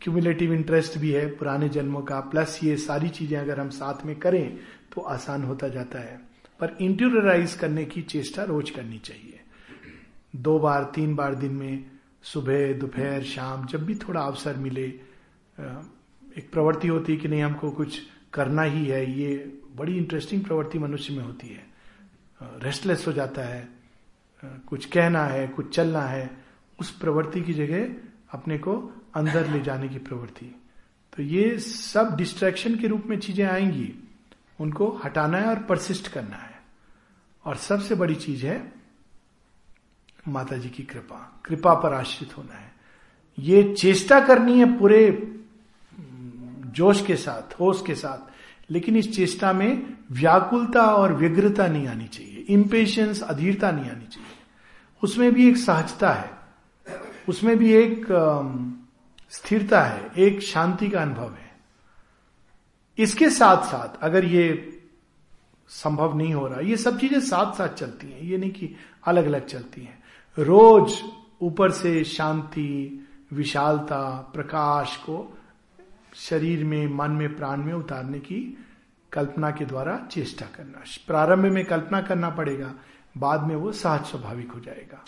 A: cumulative interest भी है पुराने जन्मों का प्लस ये सारी चीज़ें अगर हम साथ में करें तो आसान होता जाता है। पर इंटीरियराइज करने की चेष्टा रोज करनी चाहिए। दो बार, तीन बार दिन में सुबह, दोपहर, शाम, जब भी थोड़ा अवसर मिले एक प्रवृत्ति होती है कि नहीं, हमको कुछ करना ही है, ये बड़ी इंटरेस्टिंग प्रवृत्ति मनुष्य में होती है। रेस्टलेस हो जाता है कुछ कहना है, कुछ चलना है, उस प्रवृत्ति की जगह अपने को अंदर ले जाने की प्रवृत्ति। तो ये सब डिस्ट्रैक्शन के रूप में चीज़ें आएँगी, उनको हटाना है और परसिस्ट करना है। और सबसे बड़ी चीज़ है माता जी की कृपा। कृपा पर आश्रित होना है। ये चेष्टा करनी है पूरे जोश के साथ, होश के साथ। लेकिन इस चेष्टा में व्याकुलता और व्यग्रता नहीं आनी चाहिए। इम्पेशंस, अधीरता नहीं आनी चाहिए। उसमें भी एक सहजता है। उसमें भी एक स्थिरता है। एक शांति का अनुभव है। इसके साथ साथ अगर ये संभव नहीं हो रहा, ये सब चीज़ें साथ साथ चलती हैं। ये नहीं कि अलग अलग चलती हैं। रोज ऊपर से शांति, विशालता, प्रकाश को शरीर में, मन में, प्राण में उतारने की कल्पना के द्वारा चेष्टा करना। प्रारंभ में कल्पना करना पड़ेगा, बाद में वो सहज स्वाभाविक हो जाएगा।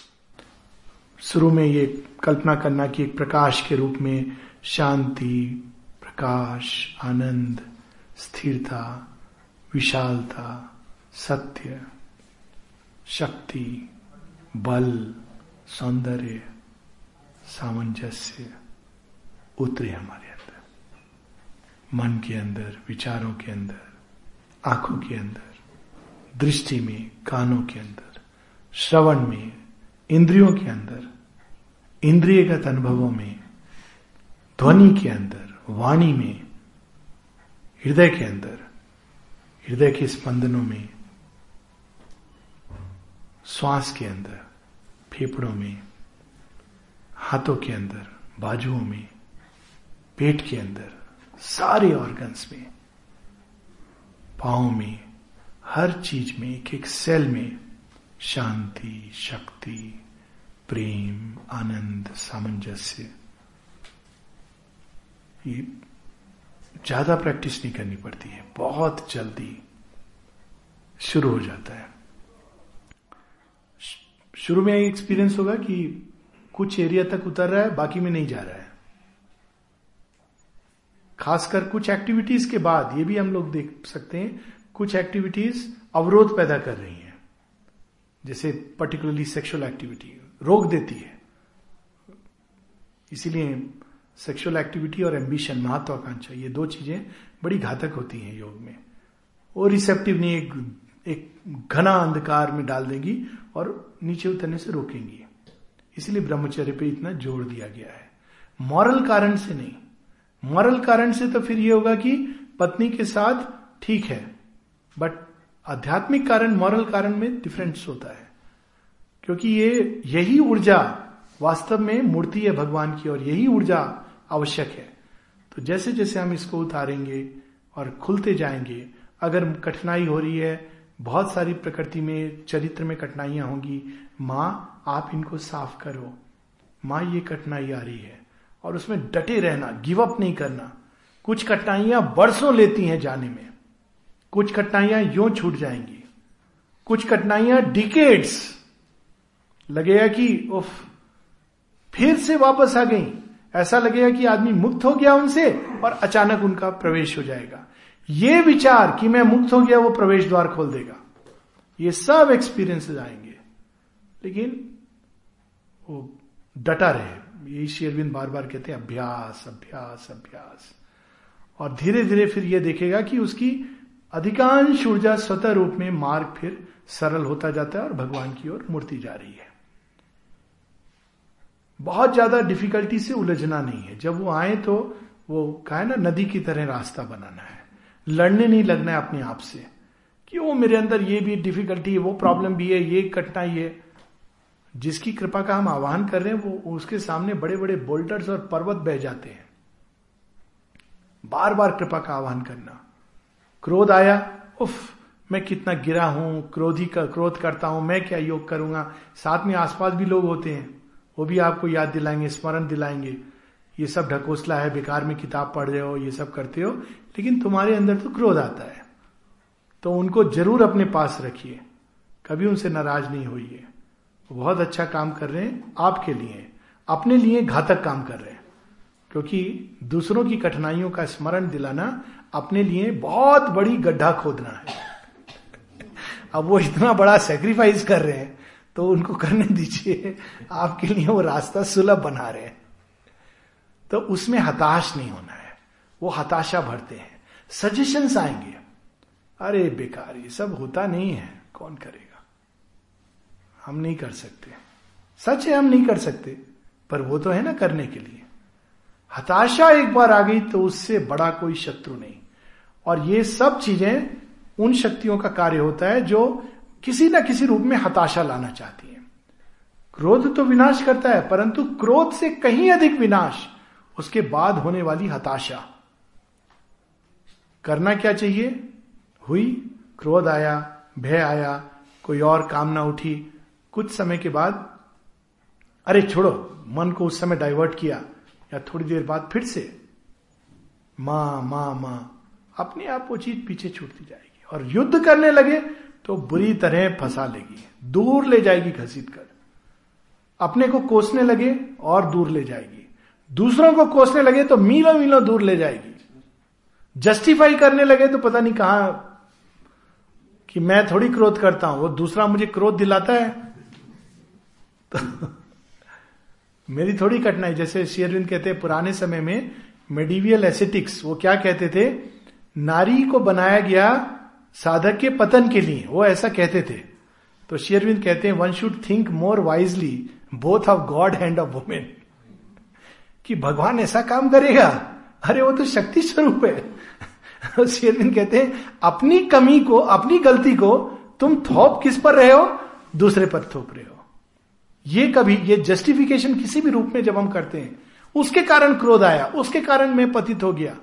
A: शुरू में ये कल्पना करना कि एक प्रकाश के रूप में शांति, प्रकाश, आनंद, स्थिरता, विशालता, सत्य, शक्ति बल, सौंदर्य, सामंजस्य उतरे हमारे अंदर। मन के अंदर, विचारों के अंदर, आँखों के अंदर, दृष्टि में, कानों के अंदर, श्रवण में, इंद्रियों के अंदर, इंद्रियगत अनुभवों में, ध्वनि के अंदर, वाणी में, हृदय के अंदर, हृदय के स्पंदनों में श्वास के अंदर, फेफड़ों में, हाथों के अंदर, बाजुओं में, पेट के अंदर, सारे ऑर्गन्स में पाओ में, हर चीज़ में, एक एक सेल में, शांति, शक्ति, प्रेम, आनंद, सामंजस्य। ये ज़्यादा प्रैक्टिस नहीं करनी पड़ती है, बहुत जल्दी शुरू हो जाता है। शुरू में एक्सपीरियंस होगा कि कुछ एरिया तक उतर रहा है, बाकी में नहीं जा रहा है। खासकर कुछ एक्टिविटीज़ के बाद, ये भी हम लोग देख सकते हैं, कुछ एक्टिविटीज़ अवरोध पैदा कर रही हैं। जैसे पर्टिकुलरली सेक्सुअल एक्टिविटी रोक देती है। इसीलिए सेक्सुअल एक्टिविटी और एम्बिशन महत्वाकांक्षा, ये दो चीज़ें बड़ी घातक होती हैं योग में। वो रिसेप्टिव नहीं, एक एक घना अंधकार में डाल देंगी और नीचे उतरने से रोकेंगी। इसलिए ब्रह्मचर्य पे इतना ज़ोर दिया गया है। मॉरल कारण से नहीं। मॉरल कारण से तो फिर ये होगा कि पत्नी के साथ ठीक है बट आध्यात्मिक कारण मॉरल कारण में डिफरेंस होता है। क्योंकि ये, यही ऊर्जा वास्तव में मूर्ति है भगवान की और यही ऊर्जा आवश्यक है। तो जैसे जैसे हम इसको उतारेंगे और खुलते जाएँगे, अगर कठिनाई हो रही है बहुत सारी प्रकृति में, चरित्र में कठिनाइयाँ होंगी। माँ, आप इनको साफ़ करो। माँ, ये कठिनाई आ रही है। और उसमें डटे रहना गिव अप नहीं करना। कुछ कठिनाइयाँ बरसों लेती हैं जाने में। कुछ कठिनाइयाँ यूँ छूट जाएँगी। कुछ कठिनाइयाँ डिकेड्स लगेगा कि, उफ, फिर से वापस आ गई। ऐसा लगेगा कि आदमी मुक्त हो गया उनसे और अचानक उनका प्रवेश हो जाएगा। ये विचार कि मैं मुक्त हो गया, वो प्रवेश द्वार खोल देगा। ये सब एक्सपीरियंसेस आएँगे। लेकिन वो डटा रहे यही शेरविंद बार बार कहते हैं, अभ्यास अभ्यास अभ्यास। और धीरे धीरे फिर यह देखेगा कि उसकी अधिकांश ऊर्जा स्वतः रूप में मार्ग फिर सरल होता जाता है और भगवान की ओर मूर्ति जा रही है। बहुत ज़्यादा डिफिकल्टी से उलझना नहीं है। जब वो आए तो वो कहा ना, नदी की तरह रास्ता बनाना है। लड़ने नहीं लगना है अपने आप से। कि वो मेरे अंदर ये भी डिफिकल्टी है, वो प्रॉब्लम भी है, ये कठिनाई है। जिसकी कृपा का हम आह्वान कर रहे हैं, वो उसके सामने बड़े बड़े बोल्टर्स और पर्वत बह जाते हैं। बार बार कृपा का आह्वान करना। क्रोध आया, उफ, मैं कितना गिरा हूँ, क्रोधी का, क्रोध करता हूँ, मैं क्या योग करूँगा? साथ में आसपास भी लोग होते हैं, वो भी आपको याद दिलाएँगे, स्मरण दिलाएँगे। ये सब ढकोसला है, बेकार में किताब पढ़ रहे हो, ये सब करते हो लेकिन तुम्हारे अंदर तो क्रोध आता है। तो उनको ज़रूर अपने पास रखिए। कभी उनसे नाराज़ नहीं होइए। बहुत अच्छा काम कर रहे हैं आपके लिए। अपने लिए घातक काम कर रहे हैं। क्योंकि दूसरों की कठिनाइयों का स्मरण दिलाना अपने लिए बहुत बड़ी गड्ढा खोदना है। अब वो इतना बड़ा सेक्रीफाइस कर रहे हैं तो उनको करने दीजिए। आपके लिए वो रास्ता सुलभ बना रहे हैं। तो उसमें हताश नहीं होना है। वो हताशा भरते हैं। सजेशंस आएँगे। अरे बेकार ये सब होता नहीं है। कौन करेगा? हम नहीं कर सकते। सच है, हम नहीं कर सकते। पर वो तो है ना करने के लिए। हताशा एक बार आ गई तो उससे बड़ा कोई शत्रु नहीं। और ये सब चीज़ें उन शक्तियों का कार्य होता है जो किसी ना किसी रूप में हताशा लाना चाहती है। क्रोध तो विनाश करता है, परंतु क्रोध से कहीं अधिक विनाश, उसके बाद होने वाली हताशा। करना क्या चाहिए? हुई, क्रोध आया, भय आया, कोई और कामना उठी। कुछ समय के बाद, अरे छोड़ो, मन को उस समय डाइवर्ट किया, या थोड़ी देर बाद फिर से, माँ माँ माँ, अपने आप वो चीज़ पीछे छूटती जाएगी। और युद्ध करने लगे तो बुरी तरह फंसा लेगी। दूर ले जाएगी घसीट कर। अपने को कोसने लगे और दूर ले जाएगी। दूसरों को कोसने लगे तो मीलों मीलों दूर ले जाएगी। जस्टिफाई करने लगे तो पता नहीं कहा कि मैं थोड़ी क्रोध करता हूँ, वो दूसरा मुझे क्रोध दिलाता है। तो मेरी थोड़ी कठिनाई, जैसे शेरविंद कहते हैं, पुराने समय में मेडिवियल एसेटिक्स, वो क्या कहते थे? नारी को बनाया गया साधक के पतन के लिए, वो ऐसा कहते थे। तो शेरविंद कहते हैं one should think more wisely both of God and of women कि भगवान ऐसा काम करेगा? अरे, वो तो शक्ति स्वरूप है। शेरविंद कहते हैं, अपनी कमी को, अपनी गलती को तुम थोप किस पर रहे हो? दूसरे पर थोप रहे हो। ये कभी, ये जस्टिफिकेशन किसी भी रूप में जब हम करते हैं, उसके कारण क्रोध आया, उसके कारण मैं पतित हो गया।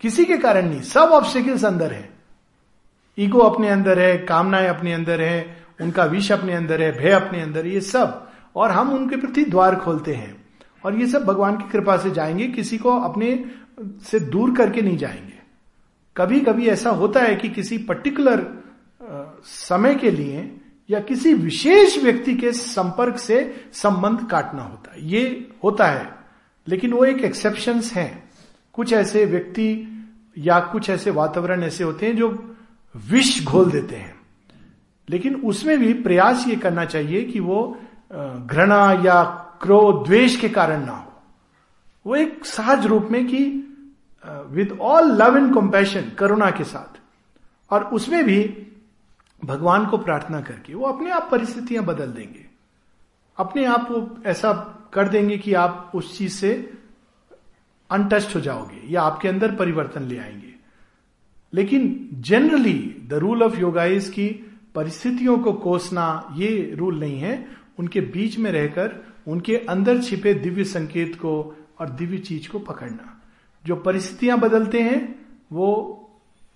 A: किसी के कारण नहीं, सब ऑब्स्टिकल्स अंदर है। ईगो अपने अंदर है, कामनाएँ अपने अंदर है, उनका विष अपने अंदर है, भय अपने अंदर ये सब। और हम उनके प्रति द्वार खोलते हैं। और ये सब भगवान की कृपा से जाएँगे, किसी को अपने से दूर करके नहीं जाएँगे। कभी कभी ऐसा होता है कि किसी पर्टिकुलर समय के लिए या किसी विशेष व्यक्ति के संपर्क से संबंध काटना होता है। ये होता है, लेकिन वो एक एक्सेप्शन है। कुछ ऐसे व्यक्ति या कुछ ऐसे वातावरण ऐसे होते हैं जो विष घोल देते हैं। लेकिन उसमें भी प्रयास ये करना चाहिए कि वो घृणा या क्रोध, द्वेष के कारण ना हो। वो एक सहज रूप में कि with all love and compassion करुणा के साथ। और उसमें भी भगवान को प्रार्थना करके, वो अपने आप परिस्थितियाँ बदल देंगे। अपने आप वो ऐसा कर देंगे कि आप उस चीज़ से अनटस्ट हो जाओगे, या आपके अंदर परिवर्तन ले आएँगे। लेकिन generally the rule of yoga is की परिस्थितियों को कोसना, ये रूल नहीं है। उनके बीच में रहकर, उनके अंदर छिपे दिव्य संकेत को और दिव्य चीज़ को पकड़ना। जो परिस्थितियाँ बदलते हैं, वो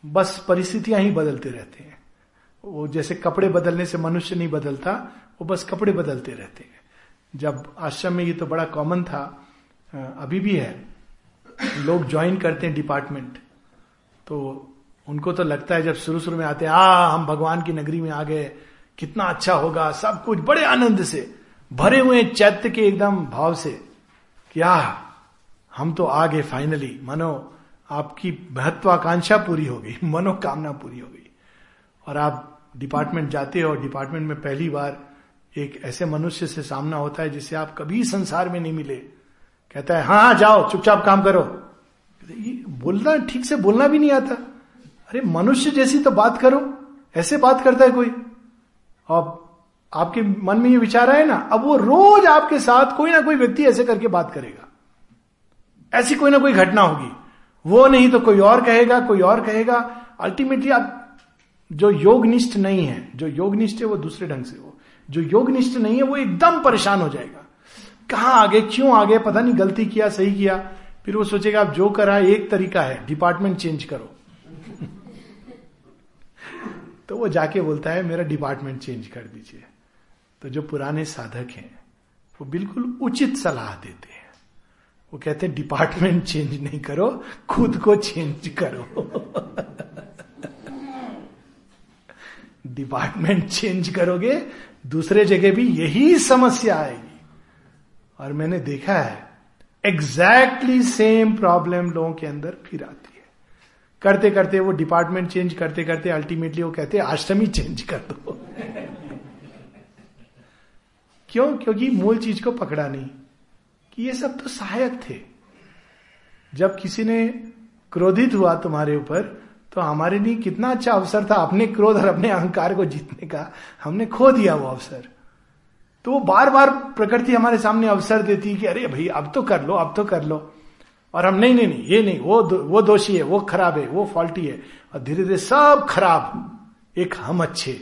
A: बस परिस्थितियाँ ही बदलते रहते हैं। वो जैसे कपड़े बदलने से मनुष्य नहीं बदलता, वो बस कपड़े बदलते रहते हैं। जब आश्रम में ये तो बड़ा कॉमन था अभी भी है। लोग ज्वाइन करते हैं डिपार्टमेंट तो उनको तो लगता है जब शुरू शुरू में आते हैं, आ, हम भगवान की नगरी में आ गए, कितना अच्छा होगा, सब कुछ बड़े आनंद से, भरे हुए चैत्य के एकदम भाव से क्या हम तो आ गए फाइनली मनो, आपकी महत्वाकांक्षा पूरी हो गई, मनोकामना पूरी हो गई। और आप डिपार्टमेंट जाते हो डिपार्टमेंट में पहली बार एक ऐसे मनुष्य से सामना होता है जिसे आप कभी संसार में नहीं मिले। कहता है हाँ हाँ जाओ, चुपचाप काम करो। ये बोलना, ठीक से बोलना भी नहीं आता। अरे, मनुष्य जैसी तो बात करो, ऐसे बात करता है कोई। अब आपके मन में ये विचार आए ना, अब वो रोज आपके साथ कोई ना कोई व्यक्ति ऐसे करके बात करेगा। ऐसी कोई ना कोई घटना होगी। वो नहीं तो कोई और कहेगा, कोई और कहेगा। अल्टीमेटली आप जो योगनिष्ठ नहीं है, जो योगनिष्ठ है वो दूसरे ढंग से हो। जो योगनिष्ठ नहीं है वो एकदम परेशान हो जाएगा। कहा आगे, क्यों आगे, पता नहीं, गलती किया, सही किया। फिर वो सोचेगा आप जो करा, एक तरीका है डिपार्टमेंट चेंज करो। तो वो जाके बोलता है, मेरा डिपार्टमेंट चेंज कर दीजिए। तो जो पुराने साधक हैं, वो बिल्कुल उचित सलाह देते हैं। वो कहते हैं डिपार्टमेंट चेंज नहीं करो, खुद को चेंज करो. डिपार्टमेंट चेंज करोगे, दूसरे जगह भी यही समस्या आएगी। और मैंने देखा है एग्जैक्टली सेम प्रॉब्लम लोगों के अंदर फिर आती है। करते करते वो डिपार्टमेंट चेंज करते करते अल्टीमेटली वो कहते हैं, आश्रमी चेंज कर दो। क्यों? क्योंकि मूल चीज़ को पकड़ा नहीं। कि ये सब तो सहायक थे। जब किसी ने क्रोधित हुआ तुम्हारे ऊपर तो हमारे लिए कितना अच्छा अवसर था अपने क्रोध और अपने अहंकार को जीतने का। हमने खो दिया वो अवसर। तो वो बार बार प्रकृति हमारे सामने अवसर देती कि अरे भाई अब तो कर लो अब तो कर लो। और हम नहीं नहीं नहीं ये नहीं वो दो, वो दोषी है वो खराब है वो फॉल्टी है। और धीरे धीरे सब खराब एक हम अच्छे।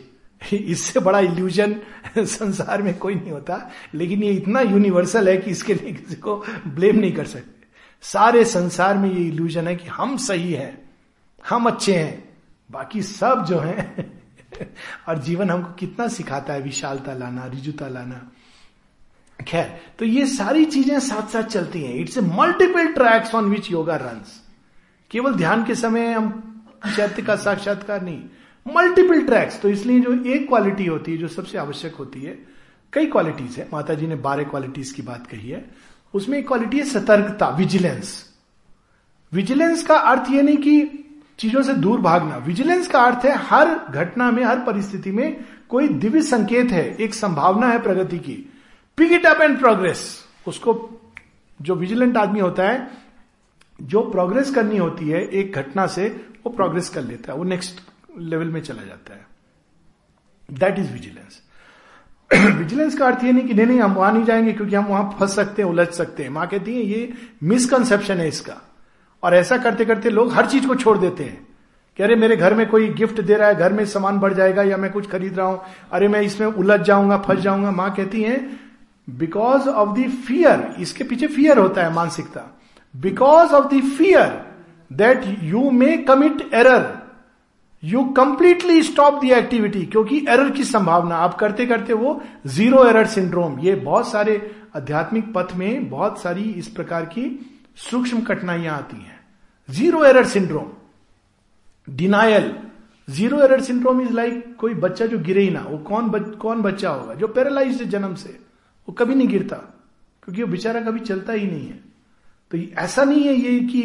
A: इससे बड़ा इल्यूजन संसार में कोई नहीं होता। लेकिन ये इतना यूनिवर्सल है कि इसके लिए किसी को ब्लेम नहीं कर सकते। सारे संसार में ये इल्यूजन है कि हम सही हैं, हम अच्छे हैं, बाकी सब जो है और जीवन हमको कितना सिखाता है, विशालता लाना, रिजुता लाना। खैर तो ये सारी चीज़ें साथ साथ चलती हैं। It's a multiple tracks on which yoga run केवल ध्यान के समय हम चैत्य का साक्षात्कार नहीं। मल्टीपल ट्रैक्स तो इसलिए जो एक क्वालिटी होती है, जो सबसे आवश्यक होती है, कई क्वालिटीज है। माता जी ने बारह क्वालिटीज की बात कही है। उसमें एक क्वालिटी है सतर्कता विजिलेंस विजिलेंस का अर्थ यह नहीं कि चीज़ों से दूर भागना। विजिलेंस का अर्थ है हर घटना में, हर परिस्थिति में कोई दिव्य संकेत है, एक संभावना है प्रगति की। Pick it up and progress उसको जो विजिलेंट आदमी होता है, जो प्रोग्रेस करनी होती है, एक घटना से वो प्रोग्रेस कर लेता है। वो नेक्स्ट लेवल में चला जाता है। दैट इज़ विजिलेंस विजिलेंस का अर्थ ये नहीं कि नहीं नहीं, हम वहाँ नहीं जाएँगे क्योंकि हम वहाँ फंस सकते हैं, उलझ सकते हैं। माँ कहती है, ये मिसकंसेप्शन है इसका। और ऐसा करते करते लोग हर चीज़ को छोड़ देते हैं। कि अरे, मेरे घर में कोई गिफ्ट दे रहा है, घर में सामान बढ़ जाएगा या मैं कुछ खरीद रहा हूँ, अरे, मैं इसमें उलझ जाऊँगा, फंस जाऊँगा। माँ कहती है बिकॉज़ ऑफ़ द फियर इसके पीछे फियर होता है मानसिकता। Because of the fear that you may commit error you completely stop the activity क्योंकि एरर की संभावना आप करते करते वो ज़ीरो एरर सिंड्रोम ये बहुत सारे आध्यात्मिक पथ में बहुत सारी इस प्रकार की सूक्ष्म कठिनाइयाँ आती हैं। Zero error syndrome denial zero error syndrome is like कोई बच्चा जो गिरे ही ना वो कौन बच, कौन बच्चा होगा जो पैरालाइज है जन्म से वो कभी नहीं गिरता क्योंकि वो बेचारा कभी चलता ही नहीं है। तो ऐसा नहीं है ये कि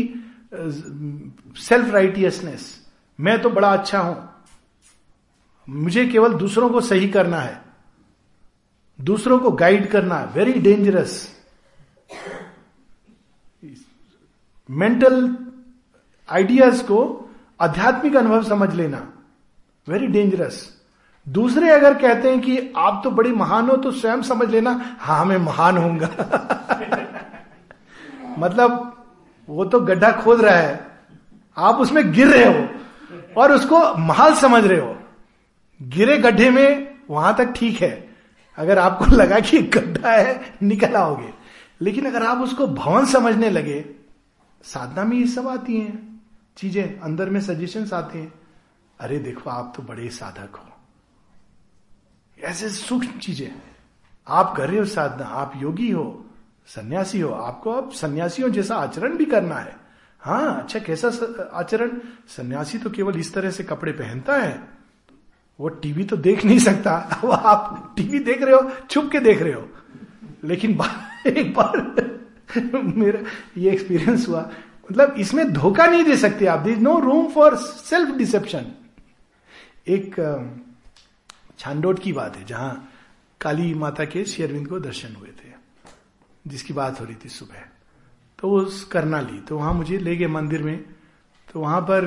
A: सेल्फ राइटियसनेस मैं तो बड़ा अच्छा हूँ। मुझे केवल दूसरों को सही करना है। दूसरों को गाइड करना है। वेरी डेंजरस मेंटल आइडियाज़ को आध्यात्मिक अनुभव समझ लेना। वेरी डेंजरस दूसरे अगर कहते हैं कि आप तो बड़ी महान हो तो स्वयं समझ लेना हाँ मैं महान होऊँगा। मतलब वो तो गड्ढा खोद रहा है। आप उसमें गिर रहे हो। और उसको महाल समझ रहे हो। गिरे गड्ढे में वहाँ तक ठीक है। अगर आपको लगा कि गड्ढा है, निकल आओगे। लेकिन अगर आप उसको भवन समझने लगे, साधना में ये सब आती हैं। चीज़ें, अंदर में सजेशन आते हैं। अरे देखो, आप तो बड़े साधक हो। ऐसे सूक्ष्म चीज़ें। आप कर रहे हो साधना, आप योगी हो, सन्यासी हो। आपको अब सन्यासियों जैसा आचरण भी करना है। हाँ अच्छा कैसा आचरण? सन्यासी तो केवल इस तरह से कपड़े पहनता है। वो टीवी तो देख नहीं सकता। वो आप टीवी देख रहे हो, छुप के देख रहे हो। लेकिन एक बार मेरा ये एक्सपीरियंस हुआ। मतलब इसमें धोखा नहीं दे सकते आप। This no room for self deception एक छांडोट की बात है, जहाँ काली माता के शेरविंद को दर्शन हुए थे। जिसकी बात हो रही थी सुबह। तो उस करना ली। तो वहाँ मुझे ले गए मंदिर में। तो वहाँ पर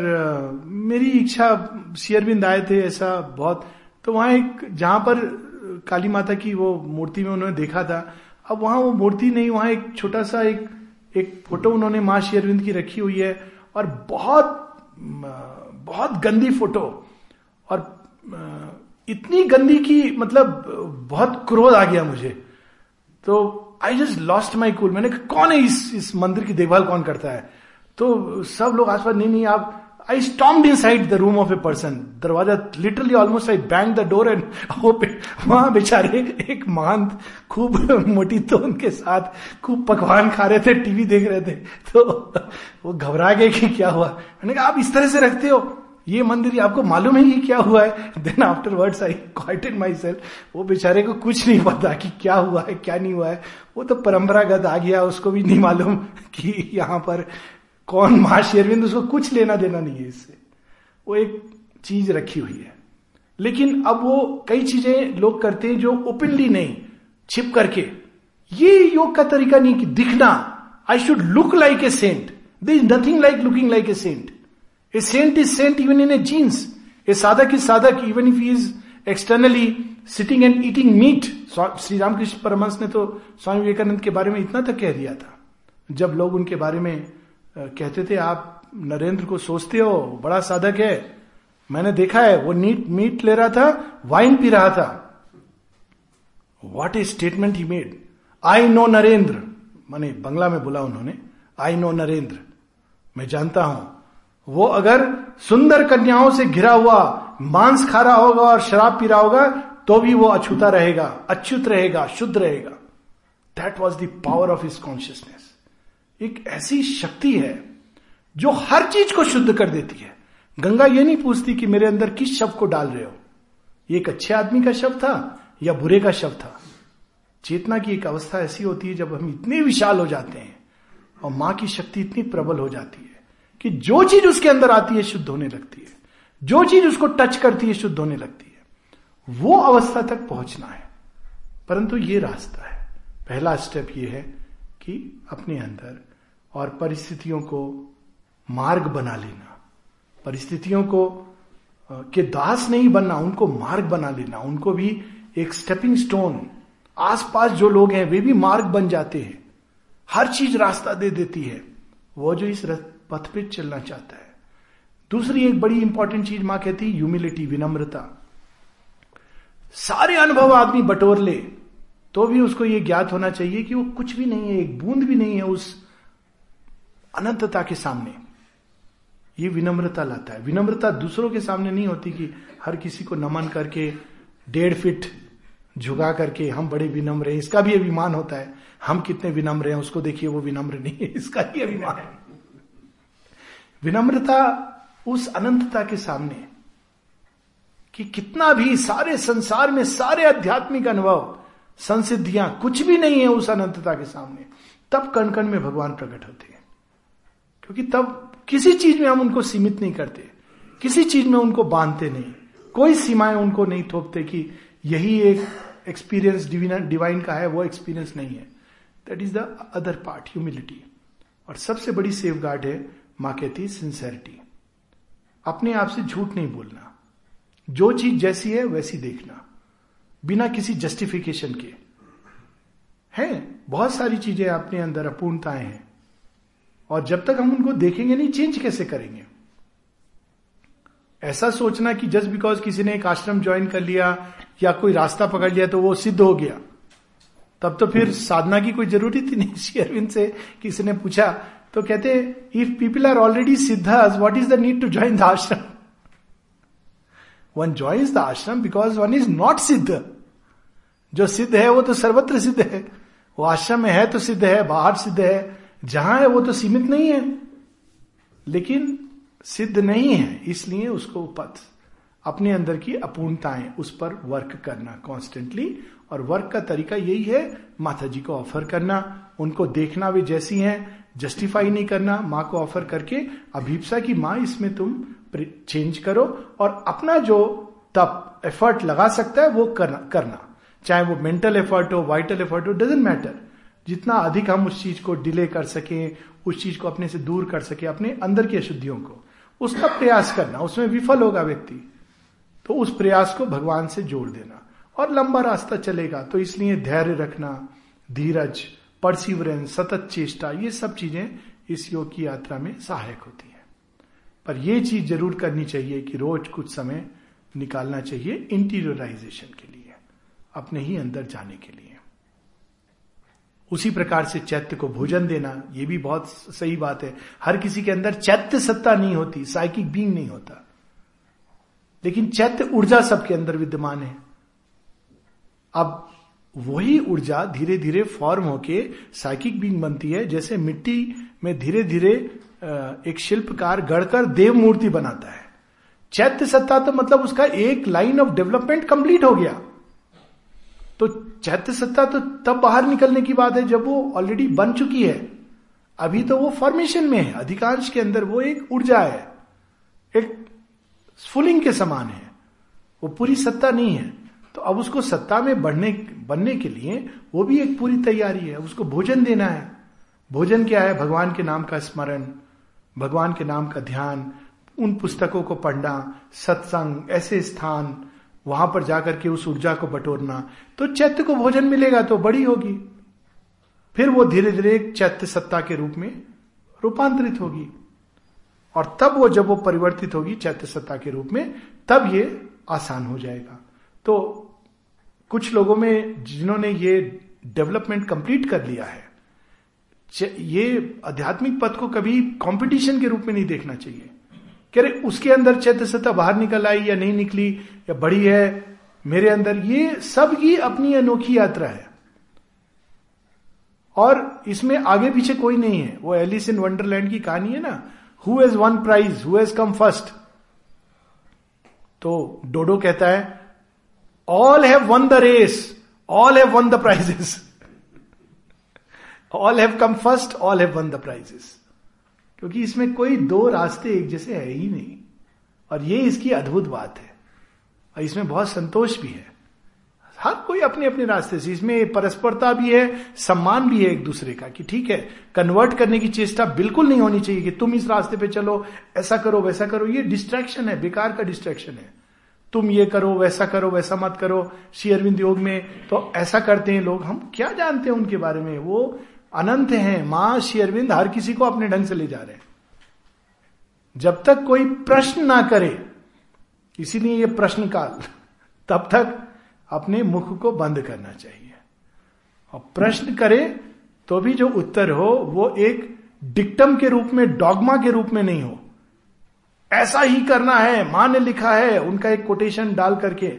A: मेरी इच्छा शेयरबिंद आए थे ऐसा बहुत। तो वहाँ एक, जहाँ पर काली माता की वो मूर्ति में उन्होंने देखा था। अब वहाँ वो मूर्ति नहीं, वहाँ एक छोटा सा एक एक फ़ोटो उन्होंने माँ शेयरविंद की रखी हुई है। और बहुत बहुत गंदी फ़ोटो। और इतनी गंदी की मतलब बहुत क्रोध आ गया मुझे। तो I just lost my cool मैंने कौन है इस इस मंदिर की देखभाल कौन करता है? तो सब लोग आसपास, नहीं नहीं, आप I stomped inside the room of a person दरवाज़ा literally almost I bang the door and वहाँ बेचारे एक महंत, खूब मोटी तो उनके साथ खूब पकवान खा रहे थे, टीवी देख रहे थे। तो वो घबरा गए कि क्या हुआ? मैंने कहा, आप इस तरह से रखते हो? ये मंदिर आपको मालूम है ये क्या हुआ है? Then afterwards I quieted myself वो बेचारे को कुछ नहीं पता कि क्या हुआ है, क्या नहीं हुआ है। वो तो परंपरागत आ गया, उसको भी नहीं मालूम कि यहाँ पर कौन महाशेरविंद उसको कुछ लेना देना नहीं है इससे। वो एक चीज़ रखी हुई है। लेकिन अब वो कई चीज़ें लोग करते हैं जो ओपनली नहीं, छिप करके। ये योग का तरीका नहीं कि दिखना I should look like a saint there is nothing like looking like a saint a saint is saint even in a jeans a sadhak is sadhak even if is externally sitting and eating meat Shri Ramakrishna Paramhansa ने तो स्वामी विवेकानंद के बारे में इतना तक कह दिया था जब लोग उनके बारे में कहते थे आप नरेंद्र को सोचते हो बड़ा साधक है मैंने देखा है वो नीट मीट ले रहा था वाइन पी रहा था what a statement he made I know Narendra माने बंगला में बोला उन्होंने आई नो नरेंद्र मैं जानता हूँ वो अगर सुंदर कन्याओं से घिरा हुआ, मांस खा रहा होगा और शराब पी रहा होगा तो भी वो अछूता रहेगा, अच्युत रहेगा, शुद्ध रहेगा। That was the power of his consciousness एक ऐसी शक्ति है जो हर चीज़ को शुद्ध कर देती है। गंगा ये नहीं पूछती कि मेरे अंदर किस शब्द को डाल रहे हो। ये एक अच्छे आदमी का शब्द था या बुरे का शब्द था? चेतना की एक अवस्था ऐसी होती है जब हम इतने विशाल हो जाते हैं और माँ की शक्ति इतनी प्रबल हो जाती है। कि जो चीज़ उसके अंदर आती है, शुद्ध होने लगती है। जो चीज़ उसको टच करती है, शुद्ध होने लगती है। वो अवस्था तक पहुँचना है। परंतु ये रास्ता है। पहला स्टेप ये है कि अपने अंदर और परिस्थितियों को मार्ग बना लेना। परिस्थितियों को के दास नहीं बनना, उनको मार्ग बना लेना। उनको भी एक स्टेपिंग स्टोन आसपास जो लोग हैं, वे भी मार्ग बन जाते हैं। हर चीज़ रास्ता दे देती है। वो जो इस पथ पे चलना चाहता है। दूसरी एक बड़ी इंपॉर्टेंट चीज़ माँ कहती है ह्यूमिलिटी विनम्रता। सारे अनुभव आदमी बटोर ले तो भी उसको यह ज्ञात होना चाहिए कि वो कुछ भी नहीं है, एक बूंद भी नहीं है उस अनंतता के सामने। ये विनम्रता लाता है। विनम्रता दूसरों के सामने नहीं होती कि हर किसी को नमन करके, डेढ़ फिट झुका करके हम बड़े विनम्र हैं, इसका भी अभिमान होता है। हम कितने विनम्र हैं, उसको देखिए वो विनम्र नहीं है, इसका ही अभिमान विनम्रता उस अनंतता के सामने कि कितना भी सारे संसार में सारे आध्यात्मिक अनुभव, संसिद्धियाँ कुछ भी नहीं है उस अनंतता के सामने, तब कण कण में भगवान प्रकट होते हैं। क्योंकि तब किसी चीज़ में हम उनको सीमित नहीं करते, किसी चीज़ में उनको बांधते नहीं, कोई सीमाएँ उनको नहीं थोपते कि यही एक एक्सपीरियंस डिवाइन का है, वो एक्सपीरियंस नहीं है। That is the other part humility और सबसे बड़ी सेफ़ गार्ड है माँ कहती है सिंसेरिटी। अपने आप से झूठ नहीं बोलना। जो चीज़ जैसी है, वैसी देखना। बिना किसी जस्टिफिकेशन के। है, बहुत सारी चीज़ें अपने अंदर अपूर्णताएँ हैं। और जब तक हम उनको देखेंगे नहीं चेंज कैसे करेंगे? ऐसा सोचना कि जस्ट बिकॉज़ किसी ने एक आश्रम ज्वाइन कर लिया या कोई रास्ता पकड़ लिया तो वो सिद्ध हो गया। तब तो फिर साधना की कोई ज़रूरत ही नहीं। श्री अरविंद से किसी ने पूछा तो कहते if people are already siddhas what is the need to join the ashram one joins the ashram because one is not siddha जो सिद्ध है, वो तो सर्वत्र सिद्ध है। वो आश्रम में है तो सिद्ध है, बाहर सिद्ध है। जहाँ है, वो तो सीमित नहीं है। लेकिन सिद्ध नहीं है, इसलिए उसको पथ अपने अंदर की अपूर्णताएँ, उस पर वर्क करना कॉन्स्टेंटली और वर्क का तरीका यही है माता जी को ऑफ़र करना, उनको देखना भी जैसी हैं जस्टिफाई नहीं करना, माँ को ऑफ़र करके अभीपसा की माँ, इसमें तुम चेंज करो और अपना जो तप एफर्ट लगा सकता है, वो करना करना। चाहे वो मेंटल एफर्ट हो वाइटल एफर्ट हो डजेंट मैटर जितना अधिक हम उस चीज़ को डिले कर सके, उस चीज़ को अपने से दूर कर सके, अपने अंदर की अशुद्धियों को, उसका प्रयास करना, उसमें विफल होगा व्यक्ति तो उस प्रयास को भगवान से जोड़ देना। और लंबा रास्ता चलेगा तो इसलिए धैर्य रखना, धीरज परसिवरेंस सतत चेष्टा, ये सब चीज़ें इस योग की यात्रा में सहायक होती है। पर यह चीज़ ज़रूर करनी चाहिए कि रोज कुछ समय निकालना चाहिए इंटीरियराइजेशन के लिए, अपने ही अंदर जाने के लिए। उसी प्रकार से चैत्य को भोजन देना यह भी बहुत सही बात है। हर किसी के अंदर चैत्य सत्ता नहीं होती, साइकिक बींग नहीं होता। लेकिन चैत्य ऊर्जा सबके अंदर विद्यमान है। अब वही ऊर्जा धीरे धीरे फॉर्म होके साइकिक बींग बनती है, जैसे मिट्टी में धीरे धीरे एक शिल्पकार गढ़कर देव मूर्ति बनाता है। चैत्य सत्ता तो मतलब उसका एक लाइन ऑफ़ डेवलपमेंट कंप्लीट हो गया। तो चैत्य सत्ता तो तब बाहर निकलने की बात है जब वो ऑलरेडी बन चुकी है। अभी तो वो फॉर्मेशन में है, अधिकांश के अंदर वो एक ऊर्जा है, एक स्फुलिंग के समान है। वो पूरी सत्ता नहीं है। तो अब उसको सत्ता में बढ़ने, बनने के लिए वो भी एक पूरी तैयारी है। उसको भोजन देना है। भोजन क्या है? भगवान के नाम का स्मरण, भगवान के नाम का ध्यान, उन पुस्तकों को पढ़ना, सत्संग, ऐसे स्थान, वहाँ पर जाकर के उस ऊर्जा को बटोरना। तो चैत्य को भोजन मिलेगा तो बड़ी होगी। फिर वो धीरे धीरे चैत्य सत्ता के रूप में रूपांतरित होगी। और तब वो जब वो परिवर्तित होगी चैत्य सत्ता के रूप में, तब ये आसान हो जाएगा। तो कुछ लोगों में जिन्होंने ये डेवलपमेंट कंप्लीट कर लिया है ये आध्यात्मिक पथ को कभी कंपटीशन के रूप में नहीं देखना चाहिए। कह रहे, उसके अंदर चैत्य सत्ता बाहर निकल आई या नहीं निकली या बड़ी है, मेरे अंदर, ये सब की अपनी अनोखी यात्रा है। और इसमें आगे पीछे कोई नहीं है। वो एलिस इन वंडरलैंड की कहानी है ना who has won prize who has come first तो डोडो कहता है all have won the race all have won the prizes all have come first all have won the prizes क्योंकि इसमें कोई दो रास्ते एक जैसे है ही नहीं। और ये इसकी अद्भुत बात है। और इसमें बहुत संतोष भी है। हर कोई अपने अपने रास्ते से। इसमें परस्परता भी है, सम्मान भी है एक दूसरे का कि ठीक है कन्वर्ट करने की चेष्टा बिल्कुल नहीं होनी चाहिए कि तुम इस रास्ते पे चलो, ऐसा करो, वैसा करो। ये डिस्ट्रैक्शन है, बेकार का डिस्ट्रैक्शन है। तुम ये करो, वैसा करो, वैसा मत करो, श्री अरविंद योग में तो ऐसा करते हैं लोग। हम क्या जानते हैं उनके बारे में? वो अनंत हैं। माँ श्री अरविंद हर किसी को अपने ढंग से ले जा रहे हैं। जब तक कोई प्रश्न ना करे, इसीलिए ये प्रश्न काल तब तक अपने मुख को बंद करना चाहिए। और प्रश्न करे तो भी जो उत्तर हो, वो एक डिक्टम के रूप में, डॉगमा के रूप में नहीं हो। ऐसा ही करना है माँ ने लिखा है, उनका एक कोटेशन डाल करके।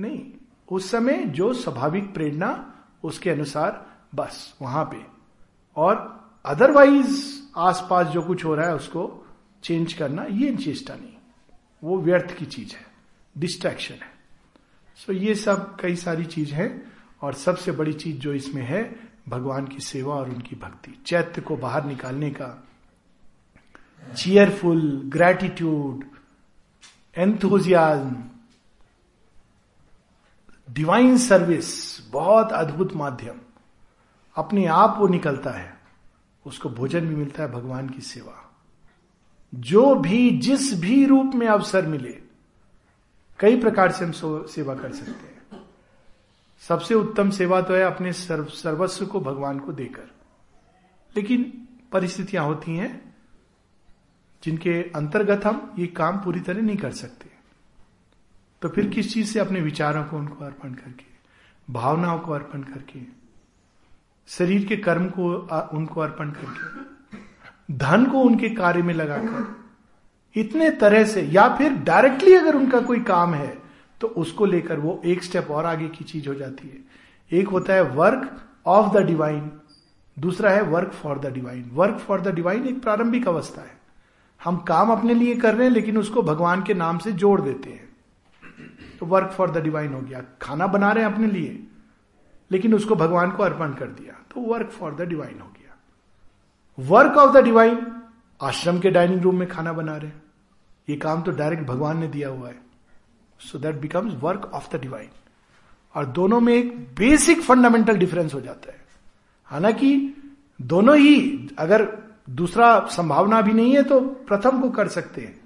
A: नहीं, उस समय जो स्वाभाविक प्रेरणा, उसके अनुसार बस, वहाँ पे। और अदरवाइज़ आसपास जो कुछ हो रहा है, उसको चेंज करना, ये चेष्टा नहीं। वो व्यर्थ की चीज़ है डिस्ट्रैक्शन है। सो so, ये सब कई सारी चीज़ है, और सबसे बड़ी चीज़ जो इसमें है, भगवान की सेवा और उनकी भक्ति, चैत्य को बाहर निकालने का cheerful gratitude enthusiasm divine service बहुत अद्भुत माध्यम। अपने आप वो निकलता है उसको भोजन भी मिलता है भगवान की सेवा। जो भी जिस भी रूप में अवसर मिले कई प्रकार से हम सेवा कर सकते हैं। सबसे उत्तम सेवा तो है अपने सर्व, सर्वस्व को भगवान को देकर। लेकिन परिस्थितियाँ होती हैं जिनके अंतर्गत हम ये काम पूरी तरह नहीं कर सकते। तो फिर किस चीज़ से अपने विचारों को उनको अर्पण करके, भावनाओं को अर्पण करके, शरीर के कर्म को उनको अर्पण करके, धन को उनके कार्य में लगाकर, इतने तरह से, या फिर डायरेक्टली अगर उनका कोई काम है तो उसको लेकर वो एक स्टेप और आगे की चीज़ हो जाती है। एक होता है वर्क ऑफ़ द डिवाइन दूसरा है work for the divine work for the divine एक प्रारंभिक अवस्था है। हम काम अपने लिए कर रहे हैं, लेकिन उसको भगवान के नाम से जोड़ देते हैं। तो वर्क फॉर द डिवाइन हो गया। खाना बना रहे हैं अपने लिए, लेकिन उसको भगवान को अर्पण कर दिया। तो वर्क फॉर द डिवाइन हो गया। वर्क ऑफ़ द डिवाइन आश्रम के डाइनिंग रूम में खाना बना रहे हैं। ये काम तो डायरेक्ट भगवान ने दिया हुआ है। So that becomes work of the divine और दोनों में एक बेसिक फंडामेंटल डिफरेंस हो जाता है। हालाँकि दोनों ही, अगर दूसरा संभावना भी नहीं है तो प्रथम को कर सकते हैं।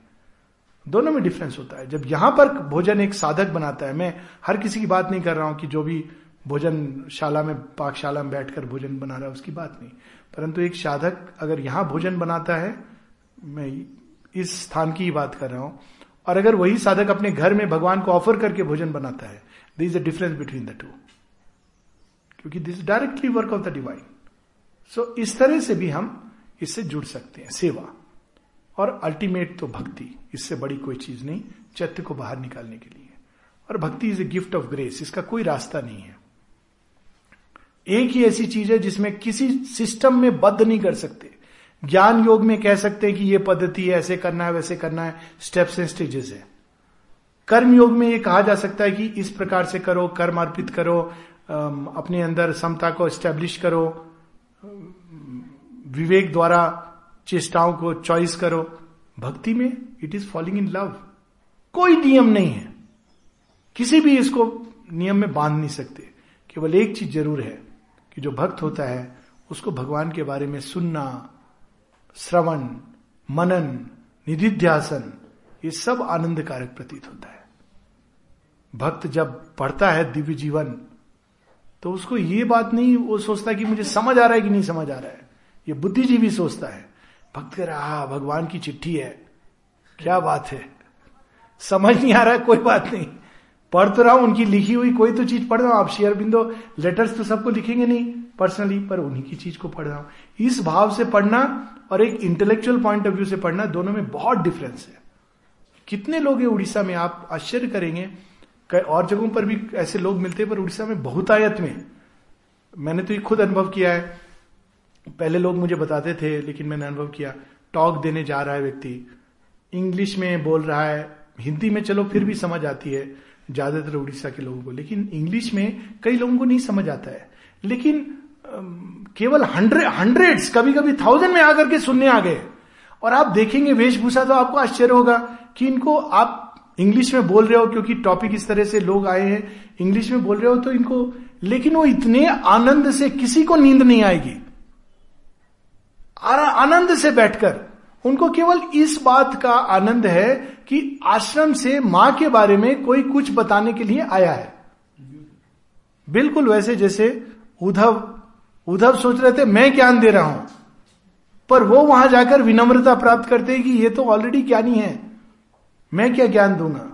A: दोनों में डिफरेंस होता है। जब यहाँ पर भोजन एक साधक बनाता है, मैं हर किसी की बात नहीं कर रहा हूँ कि जो भी भोजन शाला में, पाकशाला में बैठकर भोजन बना रहा है, उसकी बात नहीं। परंतु एक साधक अगर यहाँ भोजन बनाता है, मैं इस स्थान की ही बात कर रहा हूँ, और अगर वही साधक अपने घर में भगवान को ऑफ़र करके भोजन बनाता है this is a difference between the two क्योंकि this directly work of the divine so इस तरह से भी हम इससे जुड़ सकते हैं, सेवा। और अल्टीमेट तो भक्ति, इससे बड़ी कोई चीज़ नहीं, चैत्य को बाहर निकालने के लिए। और bhakti is a gift of grace इसका कोई रास्ता नहीं है। एक ही ऐसी चीज़ है जिसमें किसी सिस्टम में बद्ध नहीं कर सकते। ज्ञान योग में कह सकते हैं कि ये पद्धति है, ऐसे करना है, वैसे करना है स्टेप्स एंड स्टेजेस है। कर्म योग में ये कहा जा सकता है कि इस प्रकार से करो, कर्म अर्पित करो अपने अंदर समता को स्टैब्लिश करो। विवेक द्वारा चेष्टाओं को चॉइस करो। भक्ति में it is falling in love कोई नियम नहीं है। किसी भी इसको नियम में बाँध नहीं सकते। केवल एक चीज़ ज़रूर है कि जो भक्त होता है, उसको भगवान के बारे में सुनना, श्रवण, मनन, निधिध्यासन, ये सब आनंदकारक प्रतीत होता है। भक्त जब पढ़ता है दिव्य जीवन तो उसको ये बात नहीं, वो सोचता कि मुझे समझ आ रहा है कि नहीं समझ आ रहा है। ये बुद्धिजीवी सोचता है, भक्त कह रहा, हा, भगवान की चिट्ठी है। क्या बात है? समझ नहीं आ रहा है कोई बात नहीं। पढ़ तो रहा हूँ, उनकी लिखी हुई कोई तो चीज़ पढ़ रहा हूँ। आप शेयर बिंदो लेटर्स तो सबको लिखेंगे नहीं पर्सनली पर उन्हीं की चीज़ को पढ़ रहा हूँ। इस भाव से पढ़ना और एक इंटेलेक्चुअल पॉइंट ऑफ़ व्यू से पढ़ना दोनों में बहुत डिफरेंस है। कितने लोग हैं उड़ीसा में, आप आश्चर्य करेंगे। कई और जगहों पर भी ऐसे लोग मिलते हैं, पर उड़ीसा में बहुतायत में। मैंने तो ये खुद अनुभव किया है। पहले लोग मुझे बताते थे, लेकिन मैंने अनुभव किया, टॉक देने जा रहा है व्यक्ति। इंग्लिश में बोल रहा है, हिंदी में चलो, फिर भी समझ आती है, ज़्यादातर उड़ीसा के लोगों को। लेकिन इंग्लिश में कई लोगों को नहीं समझ आता है। लेकिन केवल हंड्रेड हंड्रेड्स कभी कभी थाउज़ेंड में आकर के सुनने आ गए। और आप देखेंगे वेशभूषा तो आपको आश्चर्य होगा कि इनको आप इंग्लिश में बोल रहे हो, क्योंकि टॉपिक इस तरह से लोग आए हैं। इंग्लिश में बोल रहे हो तो इनको, लेकिन वो इतने आनंद से किसी को नींद नहीं आएगी। आनंद से बैठकर। उनको केवल इस बात का आनंद है कि आश्रम से माँ के बारे में कोई कुछ बताने के लिए आया है। बिल्कुल वैसे जैसे उद्धव उद्धव सोच रहे थे, मैं ज्ञान दे रहा हूँ। पर वो वहाँ जाकर विनम्रता प्राप्त करते हैं कि ये तो ऑलरेडी ज्ञानी है। मैं क्या ज्ञान दूँगा?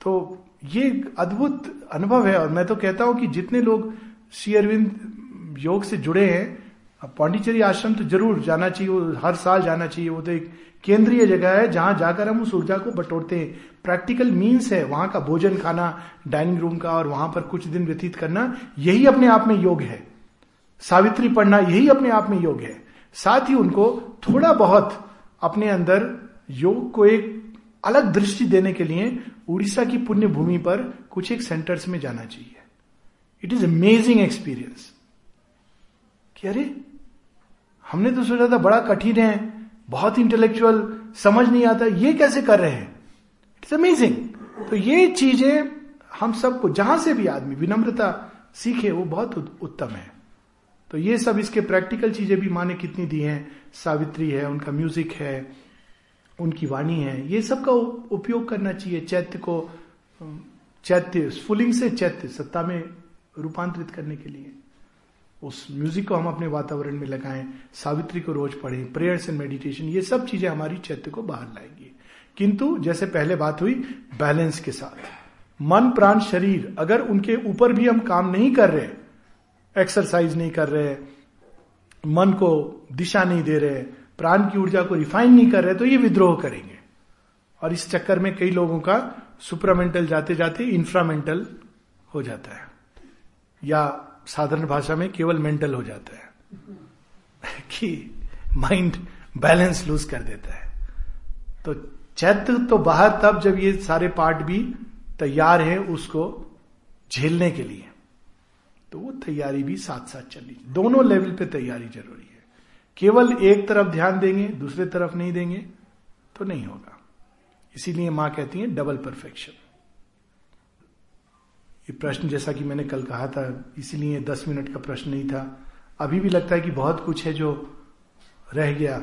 A: तो ये अद्भुत अनुभव है और मैं तो कहता हूँ कि जितने लोग श्री अरविंद योग से जुड़े हैं पांडिचेरी आश्रम तो ज़रूर जाना चाहिए हर साल जाना चाहिए। वो तो एक केंद्रीय जगह है, जहाँ जाकर हम उस ऊर्जा को बटोरते हैं। प्रैक्टिकल मीन्स है, वहाँ का भोजन खाना डाइनिंग रूम का, और वहाँ पर कुछ दिन व्यतीत करना, यही अपने आप में योग है। सावित्री पढ़ना, यही अपने आप में योग है। साथ ही उनको थोड़ा बहुत अपने अंदर योग को एक अलग दृष्टि देने के लिए उड़ीसा की पुण्य भूमि पर कुछ एक सेंटर्स में जाना चाहिए। इट इज़ अमेजिंग एक्सपीरियंस अरे हमने तो सोचा था बड़ा कठिन है, बहुत इंटेलेक्चुअल समझ नहीं आता, ये कैसे कर रहे हैं? इट्स अमेजिंग तो ये चीज़ें हम सबको, जहाँ से भी आदमी विनम्रता सीखे, वो बहुत उत्तम है। तो ये सब इसके प्रैक्टिकल चीज़ें भी माने कितनी दी हैं? सावित्री है, उनका म्यूज़िक है, उनकी वाणी है। ये सब का उपयोग करना चाहिए, चैत्य को चैत्य, स्फुलिंग से चैत्य, सत्ता में रूपांतरित करने के लिए। उस म्यूज़िक को हम अपने वातावरण में लगाएँ, सावित्री को रोज पढ़ें प्रेयर्स एंड मेडिटेशन ये सब चीज़ें हमारी चैत्य को बाहर लाएँगी। किंतु, जैसे पहले बात हुई बैलेंस के साथ। मन, प्राण, शरीर, अगर उनके ऊपर भी हम काम नहीं कर रहे एक्सरसाइज नहीं कर रहे, मन को दिशा नहीं दे रहे, प्राण की ऊर्जा को रिफाइन नहीं कर रहे तो ये विद्रोह करेंगे। और इस चक्कर में कई लोगों का सुप्रामेंटल जाते जाते इंफ्रामेंटल हो जाता है। या साधारण भाषा में केवल मेंटल हो जाता है कि माइंड बैलेंस लूज कर देता है। तो चैत्र तो बाहर, तब जब ये सारे पार्ट भी तैयार है उसको झेलने के लिए तो वो तैयारी भी साथ साथ चली दोनों लेवल पे तैयारी ज़रूरी है। केवल एक तरफ़ ध्यान देंगे, दूसरे तरफ़ नहीं देंगे तो नहीं होगा। इसीलिए माँ कहती है डबल परफेक्शन ये प्रश्न जैसा कि मैंने कल कहा था, इसीलिए दस मिनट का प्रश्न नहीं था। अभी भी लगता है कि बहुत कुछ है जो रह गया,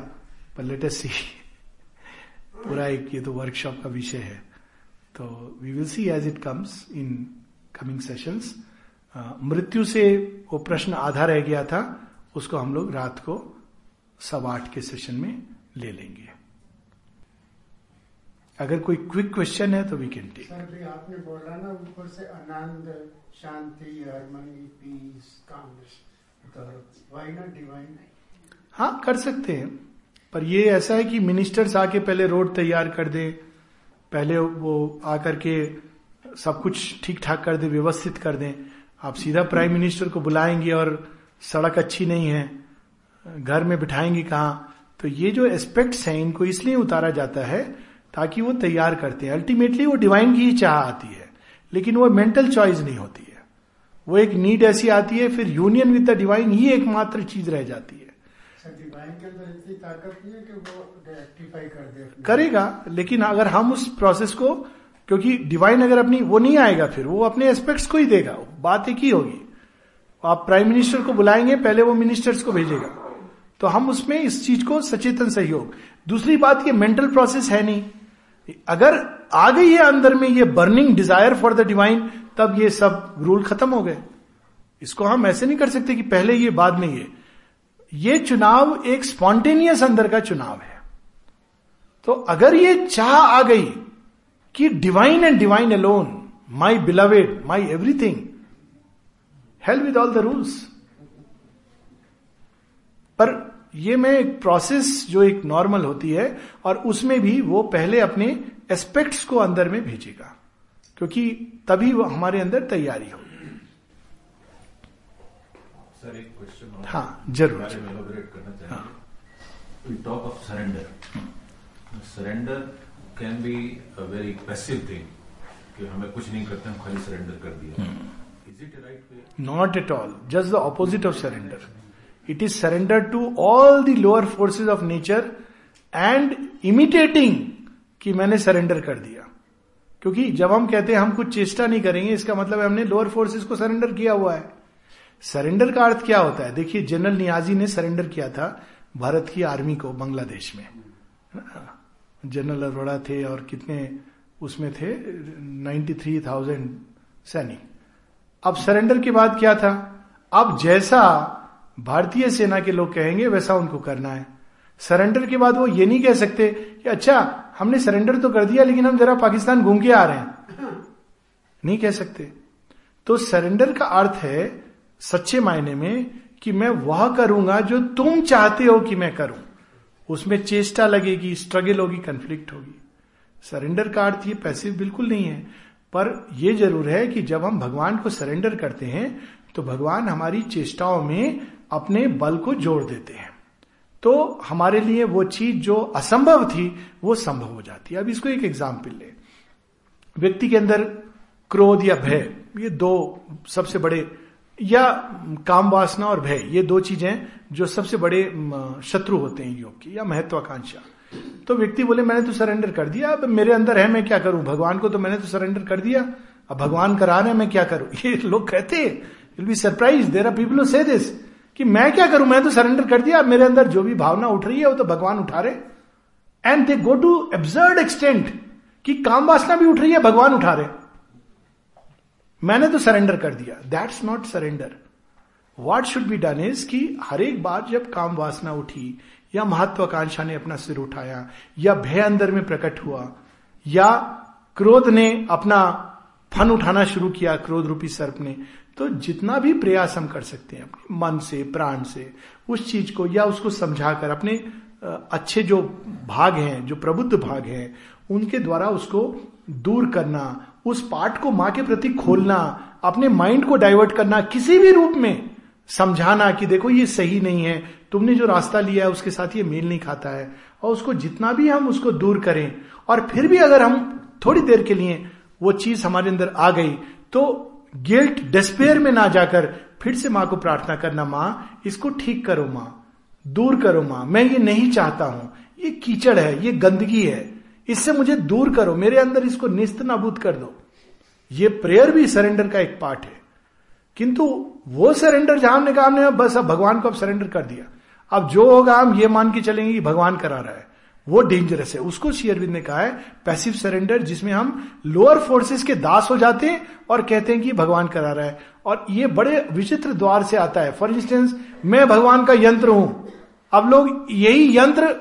A: पर लेटेस्ट सी पूरा एक ये तो वर्कशॉप का विषय है। तो we will see as it comes in coming sessions मृत्यु से वो प्रश्न आधा रह गया था, उसको हम लोग रात को सवा आठ के सेशन में ले लेंगे। अगर कोई क्विक क्वेश्चन है तो वी कैन टेक
B: आपने बोला ना ऊपर से आनंद शांति हारमोनी पीस कामनेस तो वाई नॉट डिवाइन
A: हाँ कर सकते हैं। पर ये ऐसा है कि मिनिस्टर्स आके पहले रोड तैयार कर दे पहले वो आकर के सब कुछ ठीक ठाक कर दे व्यवस्थित कर दें। आप सीधा प्राइम मिनिस्टर को बुलाएँगे और सड़क अच्छी नहीं है घर में बिठाएँगे कहा? तो ये जो एस्पेक्ट्स हैं इनको इसलिए उतारा जाता है ताकि वो तैयार करते हैं। अल्टीमेटली वो डिवाइन की ही चाह आती है लेकिन वो मेंटल चॉइस नहीं होती है। वो एक नीड ऐसी आती है फिर यूनियन विद द डिवाइन ही एकमात्र चीज़ रह जाती है।
B: डिवाइन के अंदर इतनी ताकत नहीं है कि वो रेक्टिफाई कर दे
A: करेगा लेकिन अगर हम उस प्रोसेस को क्योंकि डिवाइन अगर अपनी वो नहीं आएगा फिर वो अपने एस्पेक्ट्स को ही देगा बात एक ही होगी। आप प्राइम मिनिस्टर को बुलाएँगे पहले वो मिनिस्टर्स को भेजेगा। तो हम उसमें इस चीज़ को सचेतन सहयोग। दूसरी बात ये मेंटल प्रोसेस है नहीं। अगर आ गई है अंदर में ये burning desire for the divine तब ये सब रूल खत्म हो गए। इसको हम ऐसे नहीं कर सकते कि पहले ये, बाद में ये। ये चुनाव एक स्पॉन्टेनियस अंदर का चुनाव है। तो अगर ये चाह आ गई कि divine and divine alone my beloved my everything help with all the rules पर ये में एक प्रोसेस जो एक नॉर्मल होती है और उसमें भी वो पहले अपने एस्पेक्ट्स को अंदर में भेजेगा क्योंकि तभी वो हमारे अंदर तैयारी होगी।
C: सर एक क्वेश्चन
A: हाँ ज़रूर
C: talk of surrender surrender can be a very passive thing कि हमें कुछ नहीं करते हम खाली सरेंडर कर दिया। Is it right
A: not at all just the opposite of surrender it is surrender to all the lower forces of nature and imitating कि मैंने सरेंडर कर दिया। क्योंकि जब हम कहते हैं हम कुछ चेष्टा नहीं करेंगे इसका मतलब हमने लोअर फोर्सेस को सरेंडर किया हुआ है। सरेंडर का अर्थ क्या होता है? देखिए जनरल नियाजी ने सरेंडर किया था भारत की आर्मी को बांग्लादेश में। जनरल अरोड़ा थे और कितने उसमें थे? 93,000 सैनिक। अब सरेंडर के बाद क्या था? अब जैसा भारतीय सेना के लोग कहेंगे, वैसा उनको करना है। सरेंडर के बाद वो ये नहीं कह सकते कि अच्छा हमने सरेंडर तो कर दिया, लेकिन हम जरा पाकिस्तान घूम के आ रहे हैं। नहीं कह सकते। तो सरेंडर का अर्थ है, सच्चे मायने में, कि मैं वह करूँगा जो तुम चाहते हो कि मैं करूँ। उसमें चेष्टा लगेगी स्ट्रगल होगी कंफ्लिक्ट होगी। सरेंडर का अर्थ ये पैसिव बिल्कुल नहीं है। पर यह ज़रूर है कि जब हम भगवान को सरेंडर करते हैं तो भगवान हमारी चेष्टाओं में अपने बल को जोड़ देते हैं। तो हमारे लिए वो चीज़ जो असंभव थी, वो संभव हो जाती है। अब इसको एक एग्ज़ाम्पल ले। व्यक्ति के अंदर क्रोध या भय, ये दो सबसे बड़े, या काम वासना और भय, ये दो चीज़ें जो सबसे बड़े शत्रु होते हैं योग की, या महत्वाकांक्षा। तो व्यक्ति बोले, मैंने तो सरेंडर कर दिया, अब मेरे अंदर है, मैं क्या करूँ? भगवान को तो मैंने तो सरेंडर कर दिया, अब भगवान करा रहे हैं, मैं क्या करूँ? ये लोग कहते will be surprised there are people say this कि मैं क्या करूँ? मैं तो सरेंडर कर दिया। मेरे अंदर जो भी भावना उठ रही है, वो तो भगवान उठा रहे। And they go to absurd extent कि काम वासना भी उठ रही है, भगवान उठा रहे। मैंने तो सरेंडर कर दिया। That's not surrender what should be done is कि हर एक बार जब काम वासना उठी, या महत्वाकांक्षा ने अपना सिर उठाया, या भय अंदर में प्रकट हुआ, या क्रोध ने अपना फन उठाना शुरू किया, क्रोध रूपी सर्प ने तो जितना भी प्रयास हम कर सकते हैं, अपने मन से, प्राण से, उस चीज़ को या उसको समझाकर, अपने अच्छे जो भाग हैं, जो प्रबुद्ध भाग हैं, उनके द्वारा उसको दूर करना, उस पार्ट को माँ के प्रति खोलना, अपने माइंड को डाइवर्ट करना, किसी भी रूप में समझाना कि देखो ये सही नहीं है, तुमने जो रास्ता लिया है उसके साथ ये मेल नहीं खाता है, और उसको जितना भी हम उसको दूर करें, और फिर भी अगर हम थोड़ी देर के लिए वो चीज़ हमारे अंदर आ गई तो गिल्ट डिस्पेयर में ना जाकर फिर से माँ को प्रार्थना करना, माँ, इसको ठीक करो, माँ, दूर करो, माँ। मैं ये नहीं चाहता हूँ। ये कीचड़ है, ये गंदगी है। इससे मुझे दूर करो, मेरे अंदर इसको निस्त नाबूद कर दो। ये प्रेयर भी सरेंडर का एक पार्ट है। किंतु वो सरेंडर जहाँ हमने कहा बस अब भगवान को अब सरेंडर कर दिया। अब जो होगा हम ये मान के चलेंगे कि भगवान करा रहा है। वो डेंजरस है। उसको शेयरविंद ने कहा है पैसिव सरेंडर जिसमें हम लोअर फोर्सेस के दास हो जाते हैं और कहते हैं कि भगवान करा रहा है। और ये बड़े विचित्र द्वार से आता है। फॉर इंस्टेंस मैं भगवान का यंत्र हूँ। अब लोग यही यंत्र,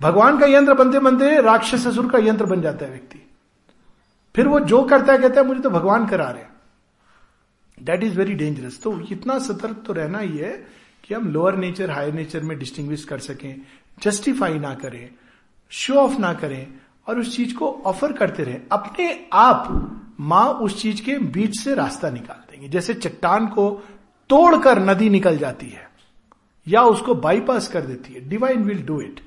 A: भगवान का यंत्र बनते बनते राक्षस ससुर का यंत्र बन जाता है व्यक्ति। फिर वो जो करता है, कहता है, मुझे तो भगवान करा रहे दैट इज़ वेरी डेंजरस तो इतना सतर्क तो रहना ही है कि हम लोअर नेचर हायर नेचर में डिस्टिंग्विश कर सकें जस्टिफाई ना करें। शो ऑफ़ ना करें और उस चीज़ को ऑफ़र करते रहे। अपने आप माँ उस चीज़ के बीच से रास्ता निकाल देंगे। जैसे चट्टान को तोड़कर नदी निकल जाती है या उसको बाईपास कर देती है। डिवाइन विल डू इट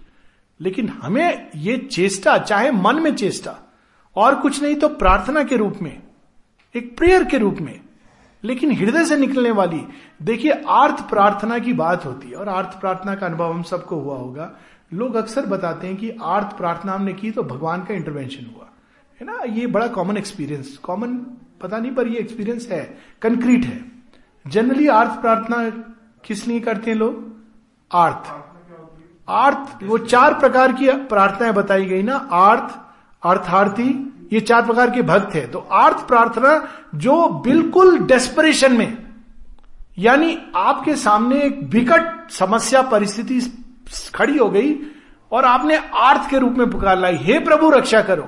A: लेकिन हमें ये चेष्टा, चाहे मन में चेष्टा, और कुछ नहीं तो प्रार्थना के रूप में, एक प्रेयर के रूप में, लेकिन हृदय से निकलने वाली, देखिए, आर्थ प्रार्थना की बात होती है और आर्थ प्रार्थना का अनुभव हम सबको हुआ होगा। लोग अक्सर बताते हैं कि आर्थ प्रार्थना हमने की तो भगवान का इंटरवेंशन हुआ। है ना? ये बड़ा कॉमन एक्सपीरियंस कॉमन पता नहीं, पर ये एक्सपीरियंस है। कंक्रीट है। जनरली आर्थ प्रार्थना किस लिए करते हैं लोग? आर्थ आर्थ वो चार प्रकार की प्रार्थनाएँ बताई गई ना। आर्थ अर्थार्थी, ये चार प्रकार के भक्त है। तो आर्थ प्रार्थना जो बिल्कुल डेस्परेशन में, यानी आपके सामने एक विकट समस्या, परिस्थिति खड़ी हो गई और आपने आर्थ के रूप में पुकार लाई। हे प्रभु, रक्षा करो।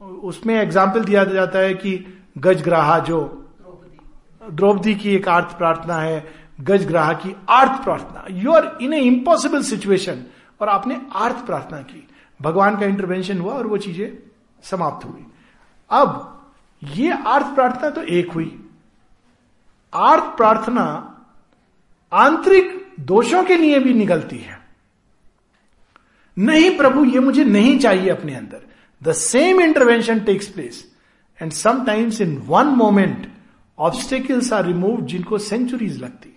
A: उसमें एग्ज़ाम्पल दिया जाता है कि गज गजग्राहा जो द्रौपदी की एक आर्थ प्रार्थना है, गजग्राह की आर्थ प्रार्थना। You are in a impossible situation और आपने आर्थ प्रार्थना की। भगवान का इंटरवेंशन हुआ और वो चीज़ें समाप्त हुई। अब ये आर्थ प्रार्थना तो एक हुई। आर्थ प्रार्थना आंतरिक दोषों के लिए भी निकलती है। नहीं प्रभु, ये मुझे नहीं चाहिए अपने अंदर। The same intervention takes place and sometimes in one moment obstacles are remove जिनको सेंचुरीज लगती।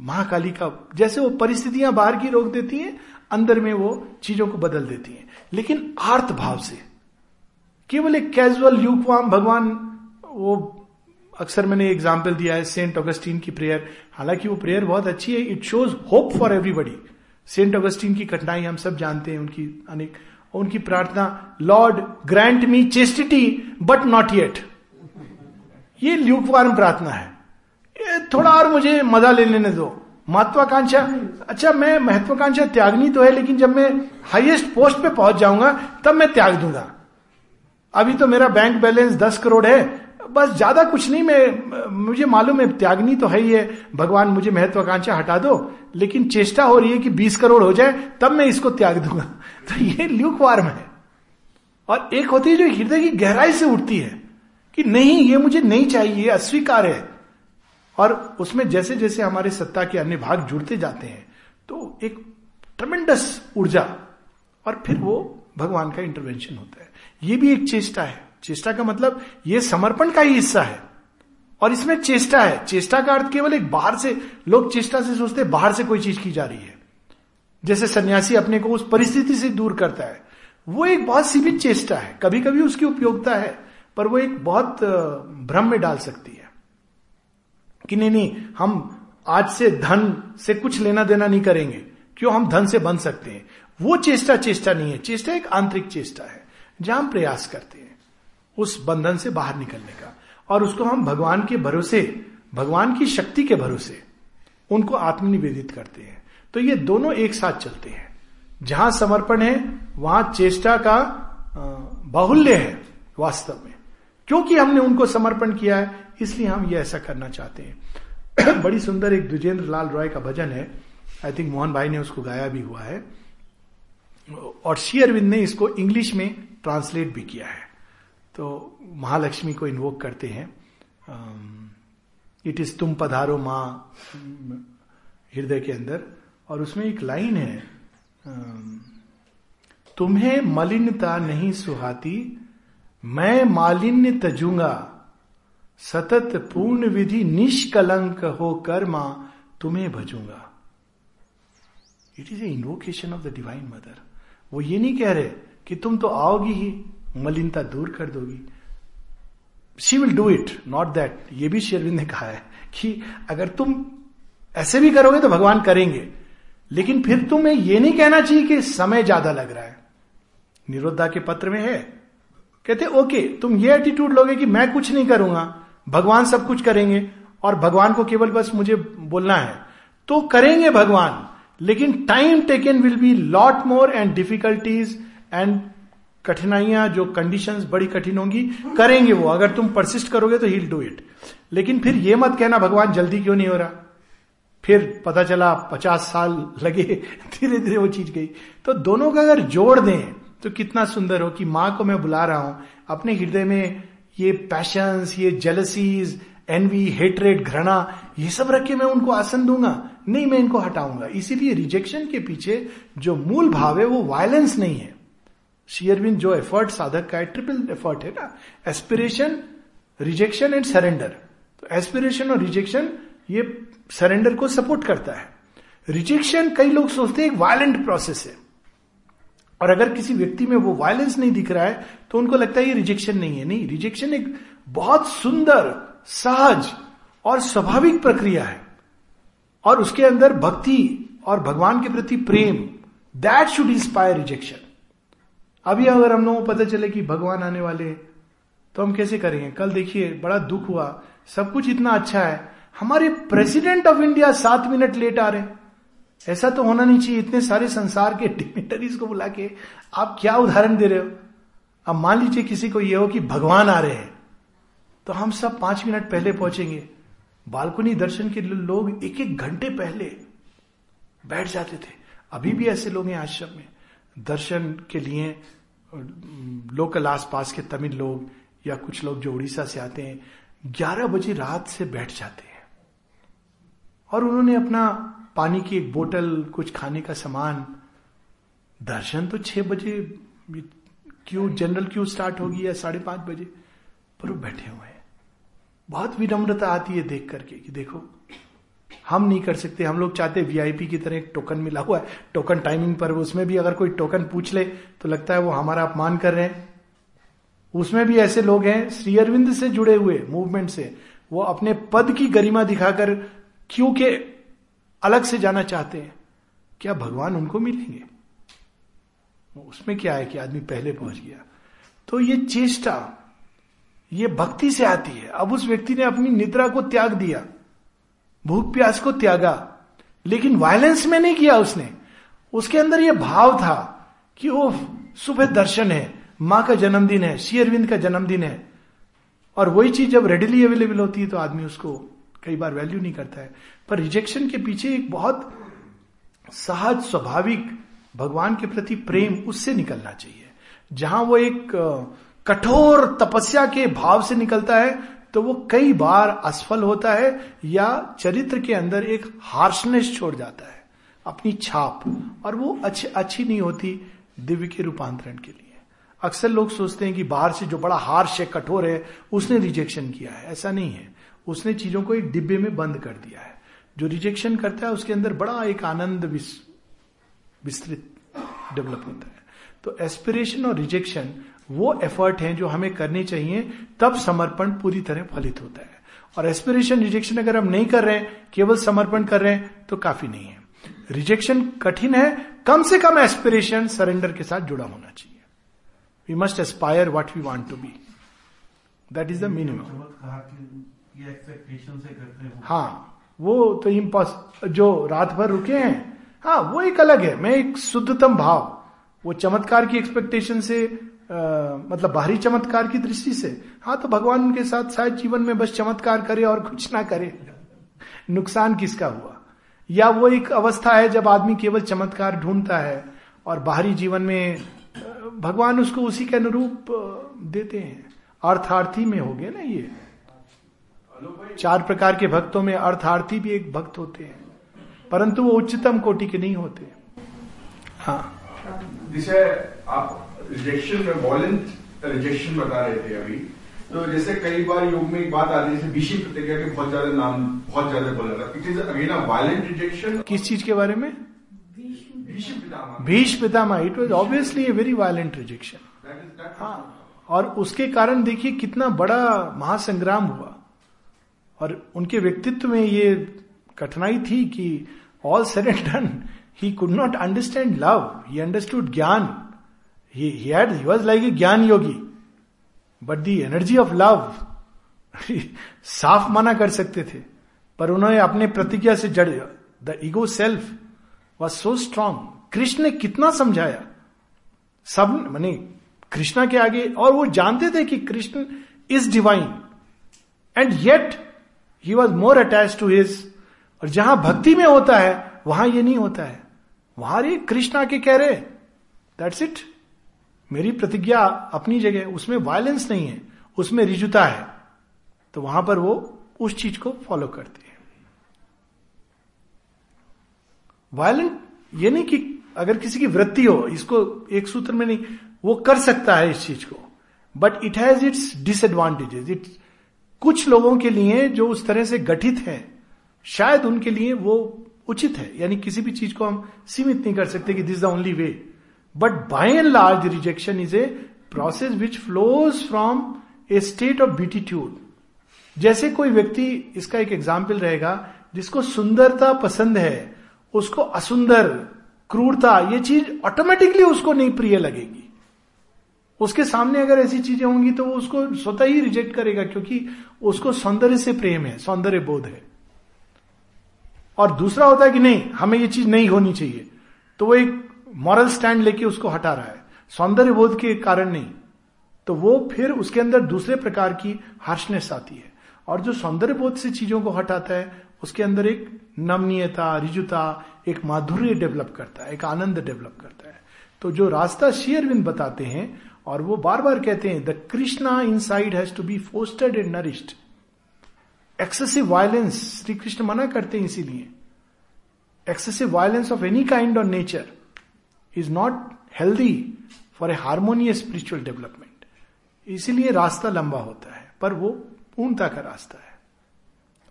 A: महाकाली का, जैसे वो परिस्थितियाँ बाहर की रोक देती हैं, अंदर में वो चीज़ों को बदल देती हैं। लेकिन आर्थ भाव से, केवल एक कैजुअल युगवाम भगवान, वो अक्सर मैंने एग्ज़ाम्पल दिया है सेंट ऑगस्टीन की प्रेयर हालाँकि वो प्रेयर बहुत अच्छी है। It shows hope for everybody Saint Augustine की कठिनाई हम सब जानते हैं, उनकी अनेक उनकी प्रार्थना, Lord, grant me chastity, but not yet. ये ल्यूकवार्म प्रार्थना है। ये थोड़ा और मुझे मज़ा ले लेने दो। महत्वाकांक्षा अच्छा मैं महत्वाकांक्षा त्यागनी तो है, लेकिन जब मैं हाईएस्ट पोस्ट पे पहुँच जाऊँगा, तब मैं त्याग दूँगा। अभी तो मेरा बैंक बैलेंस दस करोड़ है बस ज़्यादा कुछ नहीं, मैं, मुझे मालूम है, त्यागनी तो है ही है। भगवान मुझे महत्वाकांक्षा हटा दो, लेकिन चेष्टा हो रही है कि बीस करोड़ हो जाए, तब मैं इसको त्याग दूँगा। तो ये ल्यूक वार्म है। और एक होती है जो हृदय की गहराई से उठती है, कि नहीं, ये मुझे नहीं चाहिए अस्वीकार है। और उसमें जैसे जैसे हमारे सत्ता के अन्य भाग जुड़ते जाते हैं तो एक ट्रमेंडस ऊर्जा, और फिर वो भगवान का इंटरवेंशन होता है। ये भी एक चेष्टा है। चेष्टा का मतलब ये समर्पण का ही हिस्सा है। और इसमें चेष्टा है। चेष्टा का अर्थ केवल एक बाहर से, लोग चेष्टा से सोचते बाहर से कोई चीज़ की जा रही है। जैसे सन्यासी अपने को उस परिस्थिति से दूर करता है। वो एक बहुत सीमित चेष्टा है। कभी कभी उसकी उपयोगिता है, पर वो एक बहुत भ्रम में डाल सकती है। कि नहीं नहीं, हम आज से धन से कुछ लेना देना नहीं करेंगे। क्यों हम धन से बन सकते हैं? वो चेष्टा चेष्टा नहीं है। चेष्टा एक आंतरिक चेष्टा है, जहाँ हम प्रयास करते हैं। उस बंधन से बाहर निकलने का। और उसको हम भगवान के भरोसे, भगवान की शक्ति के भरोसे उनको आत्मनिवेदित करते हैं। तो ये दोनों एक साथ चलते हैं। जहाँ समर्पण है, वहाँ चेष्टा का बाहुल्य है वास्तव में। क्योंकि हमने उनको समर्पण किया है, इसलिए हम ये ऐसा करना चाहते हैं। बड़ी सुंदर एक द्विजेंद्र लाल रॉय का भजन है। आई थिंक मोहन भाई ने उसको गाया भी हुआ है। और श्री अरविंद ने इसको इंग्लिश में ट्रांसलेट भी किया है। तो महालक्ष्मी को इन्वोक करते हैं। इट इज़ तुम पधारो माँ हृदय के अंदर। और उसमें एक लाइन है तुम्हें मलिनता नहीं सुहाती, मैं मालिन्य तजूँगा। सतत पूर्ण विधि निष्कलंक होकर माँ तुम्हें भजूँगा। It is a invocation of the divine mother वो ये नहीं कह रहे कि तुम तो आओगी ही। मलिनता दूर कर दोगी। She will do it not that ये भी शेरविंद ने कहा है कि अगर तुम ऐसे भी करोगे तो भगवान करेंगे। लेकिन फिर तुम्हें यह नहीं कहना चाहिए कि समय ज़्यादा लग रहा है। निरोधा के पत्र में है। कहते, ओके, तुम ये एटीट्यूड लोगे कि मैं कुछ नहीं करूँगा। भगवान सब कुछ करेंगे और भगवान को केवल बस मुझे बोलना है। तो करेंगे भगवान, लेकिन time taken will be lot more and difficulties and कठिनाइयाँ, जो कंडीशंस बड़ी कठिन होंगी, करेंगे वो। अगर तुम परसिस्ट करोगे तो ही डू इट लेकिन फिर ये मत कहना, भगवान, जल्दी क्यों नहीं हो रहा? फिर पता चला, पचास साल लगे धीरे धीरे वो चीज़ गई। तो दोनों का अगर जोड़ दें तो कितना सुंदर हो कि माँ को मैं बुला रहा हूँ। अपने हृदय में ये पैशंस ये जेलसीज एनवी हेटरेट घृणा, ये सब रख के मैं उनको आसन दूँगा। नहीं, मैं इनको हटाऊँगा। इसीलिए रिजेक्शन के पीछे जो मूल भाव है, वो वायलेंस नहीं है। शेयरविन जो एफर्ट साधक का है ट्रिपल एफर्ट है ना एस्पिरेशन रिजेक्शन एंड सरेंडर तो एस्पिरेशन और रिजेक्शन ये सरेंडर को सपोर्ट करता है रिजेक्शन कई लोग सोचते हैं एक वायलेंट प्रोसेस है और अगर किसी व्यक्ति में वो वायलेंस नहीं दिख रहा है तो उनको लगता है ये रिजेक्शन नहीं है नहीं रिजेक्शन एक बहुत सुंदर सहज और स्वाभाविक प्रक्रिया है और उसके अंदर भक्ति और भगवान के प्रति प्रेम दैट शुड इंस्पायर रिजेक्शन अभी अगर हम लोगों को पता चले कि भगवान आने वाले तो हम कैसे करेंगे? कल देखिए, बड़ा दुख हुआ। सब कुछ इतना अच्छा है। हमारे प्रेसिडेंट ऑफ़ इंडिया सात मिनट लेट आ रहे ऐसा तो होना नहीं चाहिए। इतने सारे संसार के डिग्नेटरीज को बुला के आप क्या उदाहरण दे रहे हो? अब मान लीजिए किसी को यह हो कि भगवान आ रहे हैं। तो हम सब पाँच मिनट पहले पहुँचेंगे। बालकुनी दर्शन के लोग एक एक घंटे पहले बैठ जाते थे। अभी भी ऐसे लोग हैं आश्रम में। दर्शन के लिए लोकल आसपास के तमिल लोग या कुछ लोग जो उड़ीसा से आते हैं, ग्यारह बजे रात से बैठ जाते हैं। और उन्होंने अपना पानी की एक बोतल, कुछ खाने का सामान, दर्शन तो छह बजे, क्यू जनरल क्यू स्टार्ट होगी या साढ़े पाँच बजे? पर वो बैठे हुए हैं। बहुत विनम्रता आती है देख करके कि देखो हम नहीं कर सकते, हम लोग चाहते वीआईपी की तरह एक टोकन मिला हुआ है। टोकन टाइमिंग पर उसमें भी अगर कोई टोकन पूछ ले तो लगता है वो हमारा अपमान कर रहे हैं। उसमें भी ऐसे लोग हैं, श्री अरविंद से जुड़े हुए मूवमेंट से। वो अपने पद की गरिमा दिखाकर क्यों के अलग से जाना चाहते हैं। क्या भगवान उनको मिलेंगे? उसमें क्या है कि आदमी पहले पहुँच गया। तो ये चेष्टा, ये भक्ति से आती है। अब उस व्यक्ति ने अपनी निद्रा को त्याग दिया। भूख प्यास को त्यागा। लेकिन वायलेंस में नहीं किया उसने। उसके अंदर यह भाव था कि वो सुबह दर्शन है, माँ का जन्मदिन है, श्री अरविंद का जन्मदिन है। और वही चीज़ जब रेडिली अवेलेबल होती है तो आदमी उसको कई बार वैल्यू नहीं करता है। पर रिजेक्शन के पीछे एक बहुत सहज, स्वाभाविक भगवान के प्रति प्रेम उससे निकलना चाहिए। जहाँ वो एक कठोर तपस्या के भाव से निकलता है तो वो कई बार असफल होता है या चरित्र के अंदर एक हार्शनेस छोड़ जाता है, अपनी छाप। और वो अच्छी अच्छी नहीं होती दिव्य के रूपांतरण के लिए। अक्सर लोग सोचते हैं कि बाहर से जो बड़ा हार्श है, कठोर है, उसने रिजेक्शन किया है। ऐसा नहीं है। उसने चीज़ों को एक डिब्बे में बंद कर दिया है। जो रिजेक्शन करता है, उसके अंदर बड़ा एक आनंद विस्तृत डेवलप होता है। तो एस्पिरेशन और रिजेक्शन वो एफर्ट है जो हमें करनी चाहिए तब समर्पण पूरी तरह फलित होता है। और एस्पिरेशन रिजेक्शन अगर हम नहीं कर रहे हैं केवल समर्पण कर रहे हैं तो काफ़ी नहीं है। रिजेक्शन कठिन है कम से कम एस्पिरेशन सरेंडर के साथ जुड़ा होना चाहिए। We must aspire what we want to be that is the minimum हाँ। वो तो इम्पॉस जो रात भर रुके हैं हाँ वो एक अलग है। मैं एक शुद्धतम भाव वो चमत्कार की एक्सपेक्टेशन से मतलब बाहरी चमत्कार की दृष्टि से। हाँ तो भगवान उनके साथ शायद जीवन में बस चमत्कार करे और कुछ ना करे। नुकसान किसका हुआ? या वो एक अवस्था है जब आदमी केवल चमत्कार ढूंढता है और बाहरी जीवन में भगवान उसको उसी के अनुरूप देते हैं। अर्थार्थी में हो गया ना ये। चार प्रकार के भक्तों में अर्थार्थी भी एक भक्त होते हैं, परंतु वो उच्चतम कोटि के नहीं होते। हाँ।
D: जैसे आप रिजेक्शन में वॉलेंट रिजेक्शन बता रहे थे अभी। तो जैसे कई बार योग में एक बात आती है जैसे विषि प्रतिज्ञा के बहुत ज़्यादा नाम बहुत ज़्यादा बोला था। It is again a violent rejection
A: किस चीज़ के बारे में? Bhishma Pitamah it was obviously a very violent rejection हाँ और उसके कारण देखिए कितना बड़ा महासंग्राम हुआ। और उनके व्यक्तित्व में ये कठिनाई थी कि all said and done he could not understand love he understood gyan. Had he was like a gyan yogi but the energy of love साफ़ मना कर सकते थे, पर उन्होंने अपने प्रतिज्ञा से जड़ the ego self was so strong Krishna ने कितना समझाया? सब मानी कृष्णा के आगे, और वो जानते थे कि Krishna is divine and yet he was more attach to his और जहाँ भक्ति में होता है, वहाँ ये नहीं होता है। वहाँ रे कृष्ण आके कह रहे दैट्स इट मेरी प्रतिज्ञा अपनी जगह, उसमें वायलेंस नहीं है, उसमें रिजुता है। तो वहाँ पर वो उस चीज़ को फॉलो करते हैं। वायलेंट ये नहीं कि अगर किसी की वृत्ति हो, इसको एक सूत्र में नहीं, वो कर सकता है इस चीज़ को। But it has its disadvantages it कुछ लोगों के लिए जो उस तरह से गठित है, शायद उनके लिए वो उचित है। यानी किसी भी चीज़ को हम सीमित नहीं कर सकते कि this the only way but by and large rejection is a process which flows from a state of beatitude जैसे कोई व्यक्ति, इसका एक एग्ज़ाम्पल रहेगा, जिसको सुंदरता पसंद है, उसको असुंदर, क्रूरता, ये चीज़ ऑटोमेटिकली उसको नहीं प्रिय लगेगी। उसके सामने अगर ऐसी चीज़ें होंगी तो वो उसको स्वतः ही रिजेक्ट करेगा, क्योंकि उसको सौंदर्य से प्रेम है, सौंदर्य बोध है। और दूसरा होता है कि नहीं, हमें ये चीज़ नहीं होनी चाहिए। तो वो एक मॉरल स्टैंड लेके उसको हटा रहा है। सौंदर्य बोध के कारण नहीं। तो वो फिर उसके अंदर दूसरे प्रकार की हार्शनेस आती है। और जो सौंदर्य बोध से चीज़ों को हटाता है, उसके अंदर एक नमनीयता, रिजुता, एक माधुर्य डेवलप करता है, एक आनंद डेवलप करता है। तो जो रास्ता शेयरविंद बताते हैं, और वो बार बार कहते हैं the Krishna inside has to be fostered and nourished excessive violence Shri Krishna मना करते हैं इसीलिए। Excessive violence of any kind on nature is not healthy for a harmonious spiritual development इसीलिए रास्ता लंबा होता है पर वो पूर्णता का रास्ता है।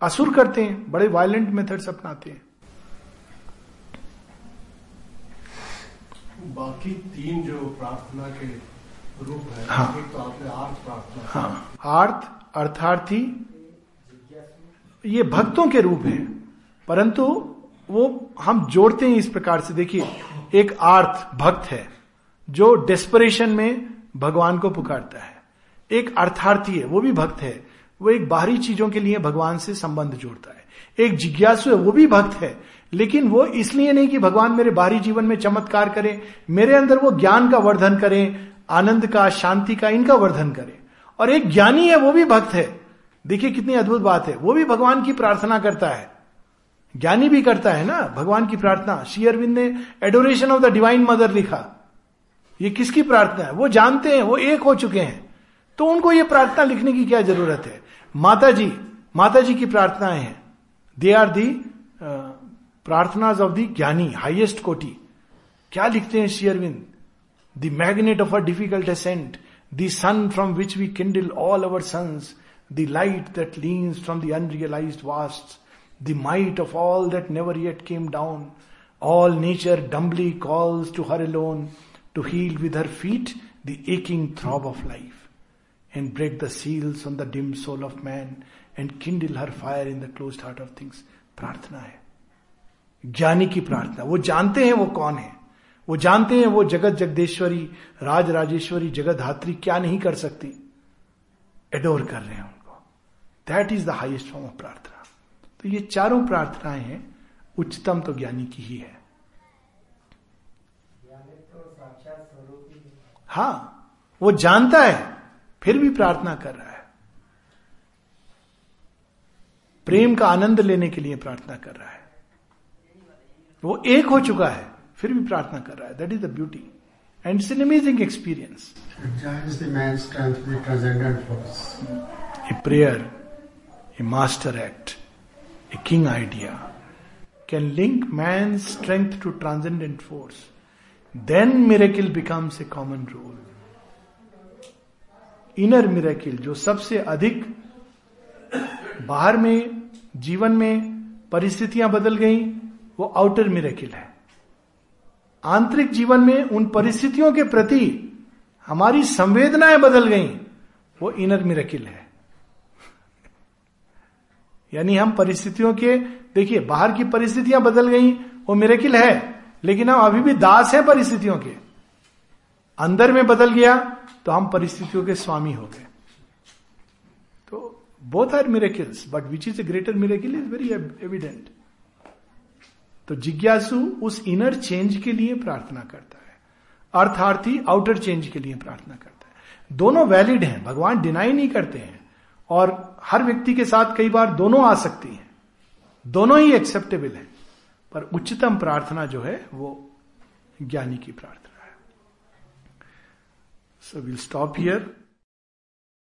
A: असुर करते हैं बड़े वायलेंट मेथड्स अपनाते हैं।
E: बाकी तीन जो प्रार्थना के रूप है
A: हाँ।
E: एक तो आपने आर्थ प्रार्थना
A: हाँ। आर्थ अर्थार्थी ये भक्तों के रूप हैं परंतु वो हम जोड़ते हैं इस प्रकार से। देखिए, एक आर्थ भक्त है जो डेस्परेशन में भगवान को पुकारता है। एक अर्थार्थी है, वो भी भक्त है। वो एक बाहरी चीज़ों के लिए भगवान से संबंध जोड़ता है। एक जिज्ञासु है, वो भी भक्त है। लेकिन वो इसलिए नहीं कि भगवान मेरे बाहरी जीवन में चमत्कार करें, मेरे अंदर वो ज्ञान का वर्धन करें, आनंद का, शांति का, इनका वर्धन करें। और एक ज्ञानी है, वो भी भक्त है। देखिए कितनी अद्भुत बात है, वो भी भगवान की प्रार्थना करता है। ज्ञानी भी करता है ना, भगवान की प्रार्थना। श्री अरविंद ने adoration of the divine mother लिखा। ये किसकी प्रार्थना है? वो जानते हैं, वो एक हो चुके हैं। तो उनको ये प्रार्थना लिखने की क्या ज़रूरत है? माता जी माता जी की प्रार्थनाएँ हैं। They are the प्रार्थनाज of the ज्ञानी हाइएस्ट कोटि। क्या लिखते हैं Shri Aurobindo? The magnet of a difficult ascent the sun from which we kindle all our suns the light that leans from the unrealise vast the might of all that never yet came down all nature dumbly calls to her alone to heal with her feet the aching throb of life and break the seals on the dim soul of man and kindle her fire in the closed heart of things प्रार्थना है ज्ञानी की प्रार्थना वो जानते हैं वो कौन है वो जानते हैं वो जगत जगदेश्वरी राज राजेश्वरी जगत धात्री क्या नहीं कर सकती एडोर कर रहे हैं उनको that is the highest form of prarthana तो ये चारों प्रार्थनाएँ हैं उच्चतम तो ज्ञानी की ही है। हाँ। वो जानता है फिर भी प्रार्थना कर रहा है। प्रेम का आनंद लेने के लिए प्रार्थना कर रहा है। वो एक हो चुका है फिर भी प्रार्थना कर रहा है। That is the beauty and it's an amazing experience
B: Drives the man's strength with transcendent force.
A: A prayer a master act a king idea can link man strength to transcendent force then miracle becomes a common rule inner miracle जो सबसे अधिक बाहर में, जीवन में परिस्थितियाँ बदल गई, वो आउटर मिरेकिल है। आंतरिक जीवन में उन परिस्थितियों के प्रति हमारी संवेदनाएँ बदल गई, वो इनर मिरेकिल है। यानी हम परिस्थितियों के, देखिए, बाहर की परिस्थितियाँ बदल गई, वो मिरेकिल है, लेकिन हम अभी भी दास हैं परिस्थितियों के। अंदर में बदल गया तो हम परिस्थितियों के स्वामी हो गए। तो both are miracles but which is a greater miracle is very evident तो जिज्ञासु उस इनर चेंज के लिए प्रार्थना करता है। अर्थार्थी आउटर चेंज के लिए प्रार्थना करता है। दोनों वैलिड हैं, भगवान डिनाई नहीं करते हैं। और हर व्यक्ति के साथ कई बार दोनों आ सकती हैं। दोनों ही एक्सेप्टेबल है। पर उच्चतम प्रार्थना जो है, वो ज्ञानी की प्रार्थना है। So will stop here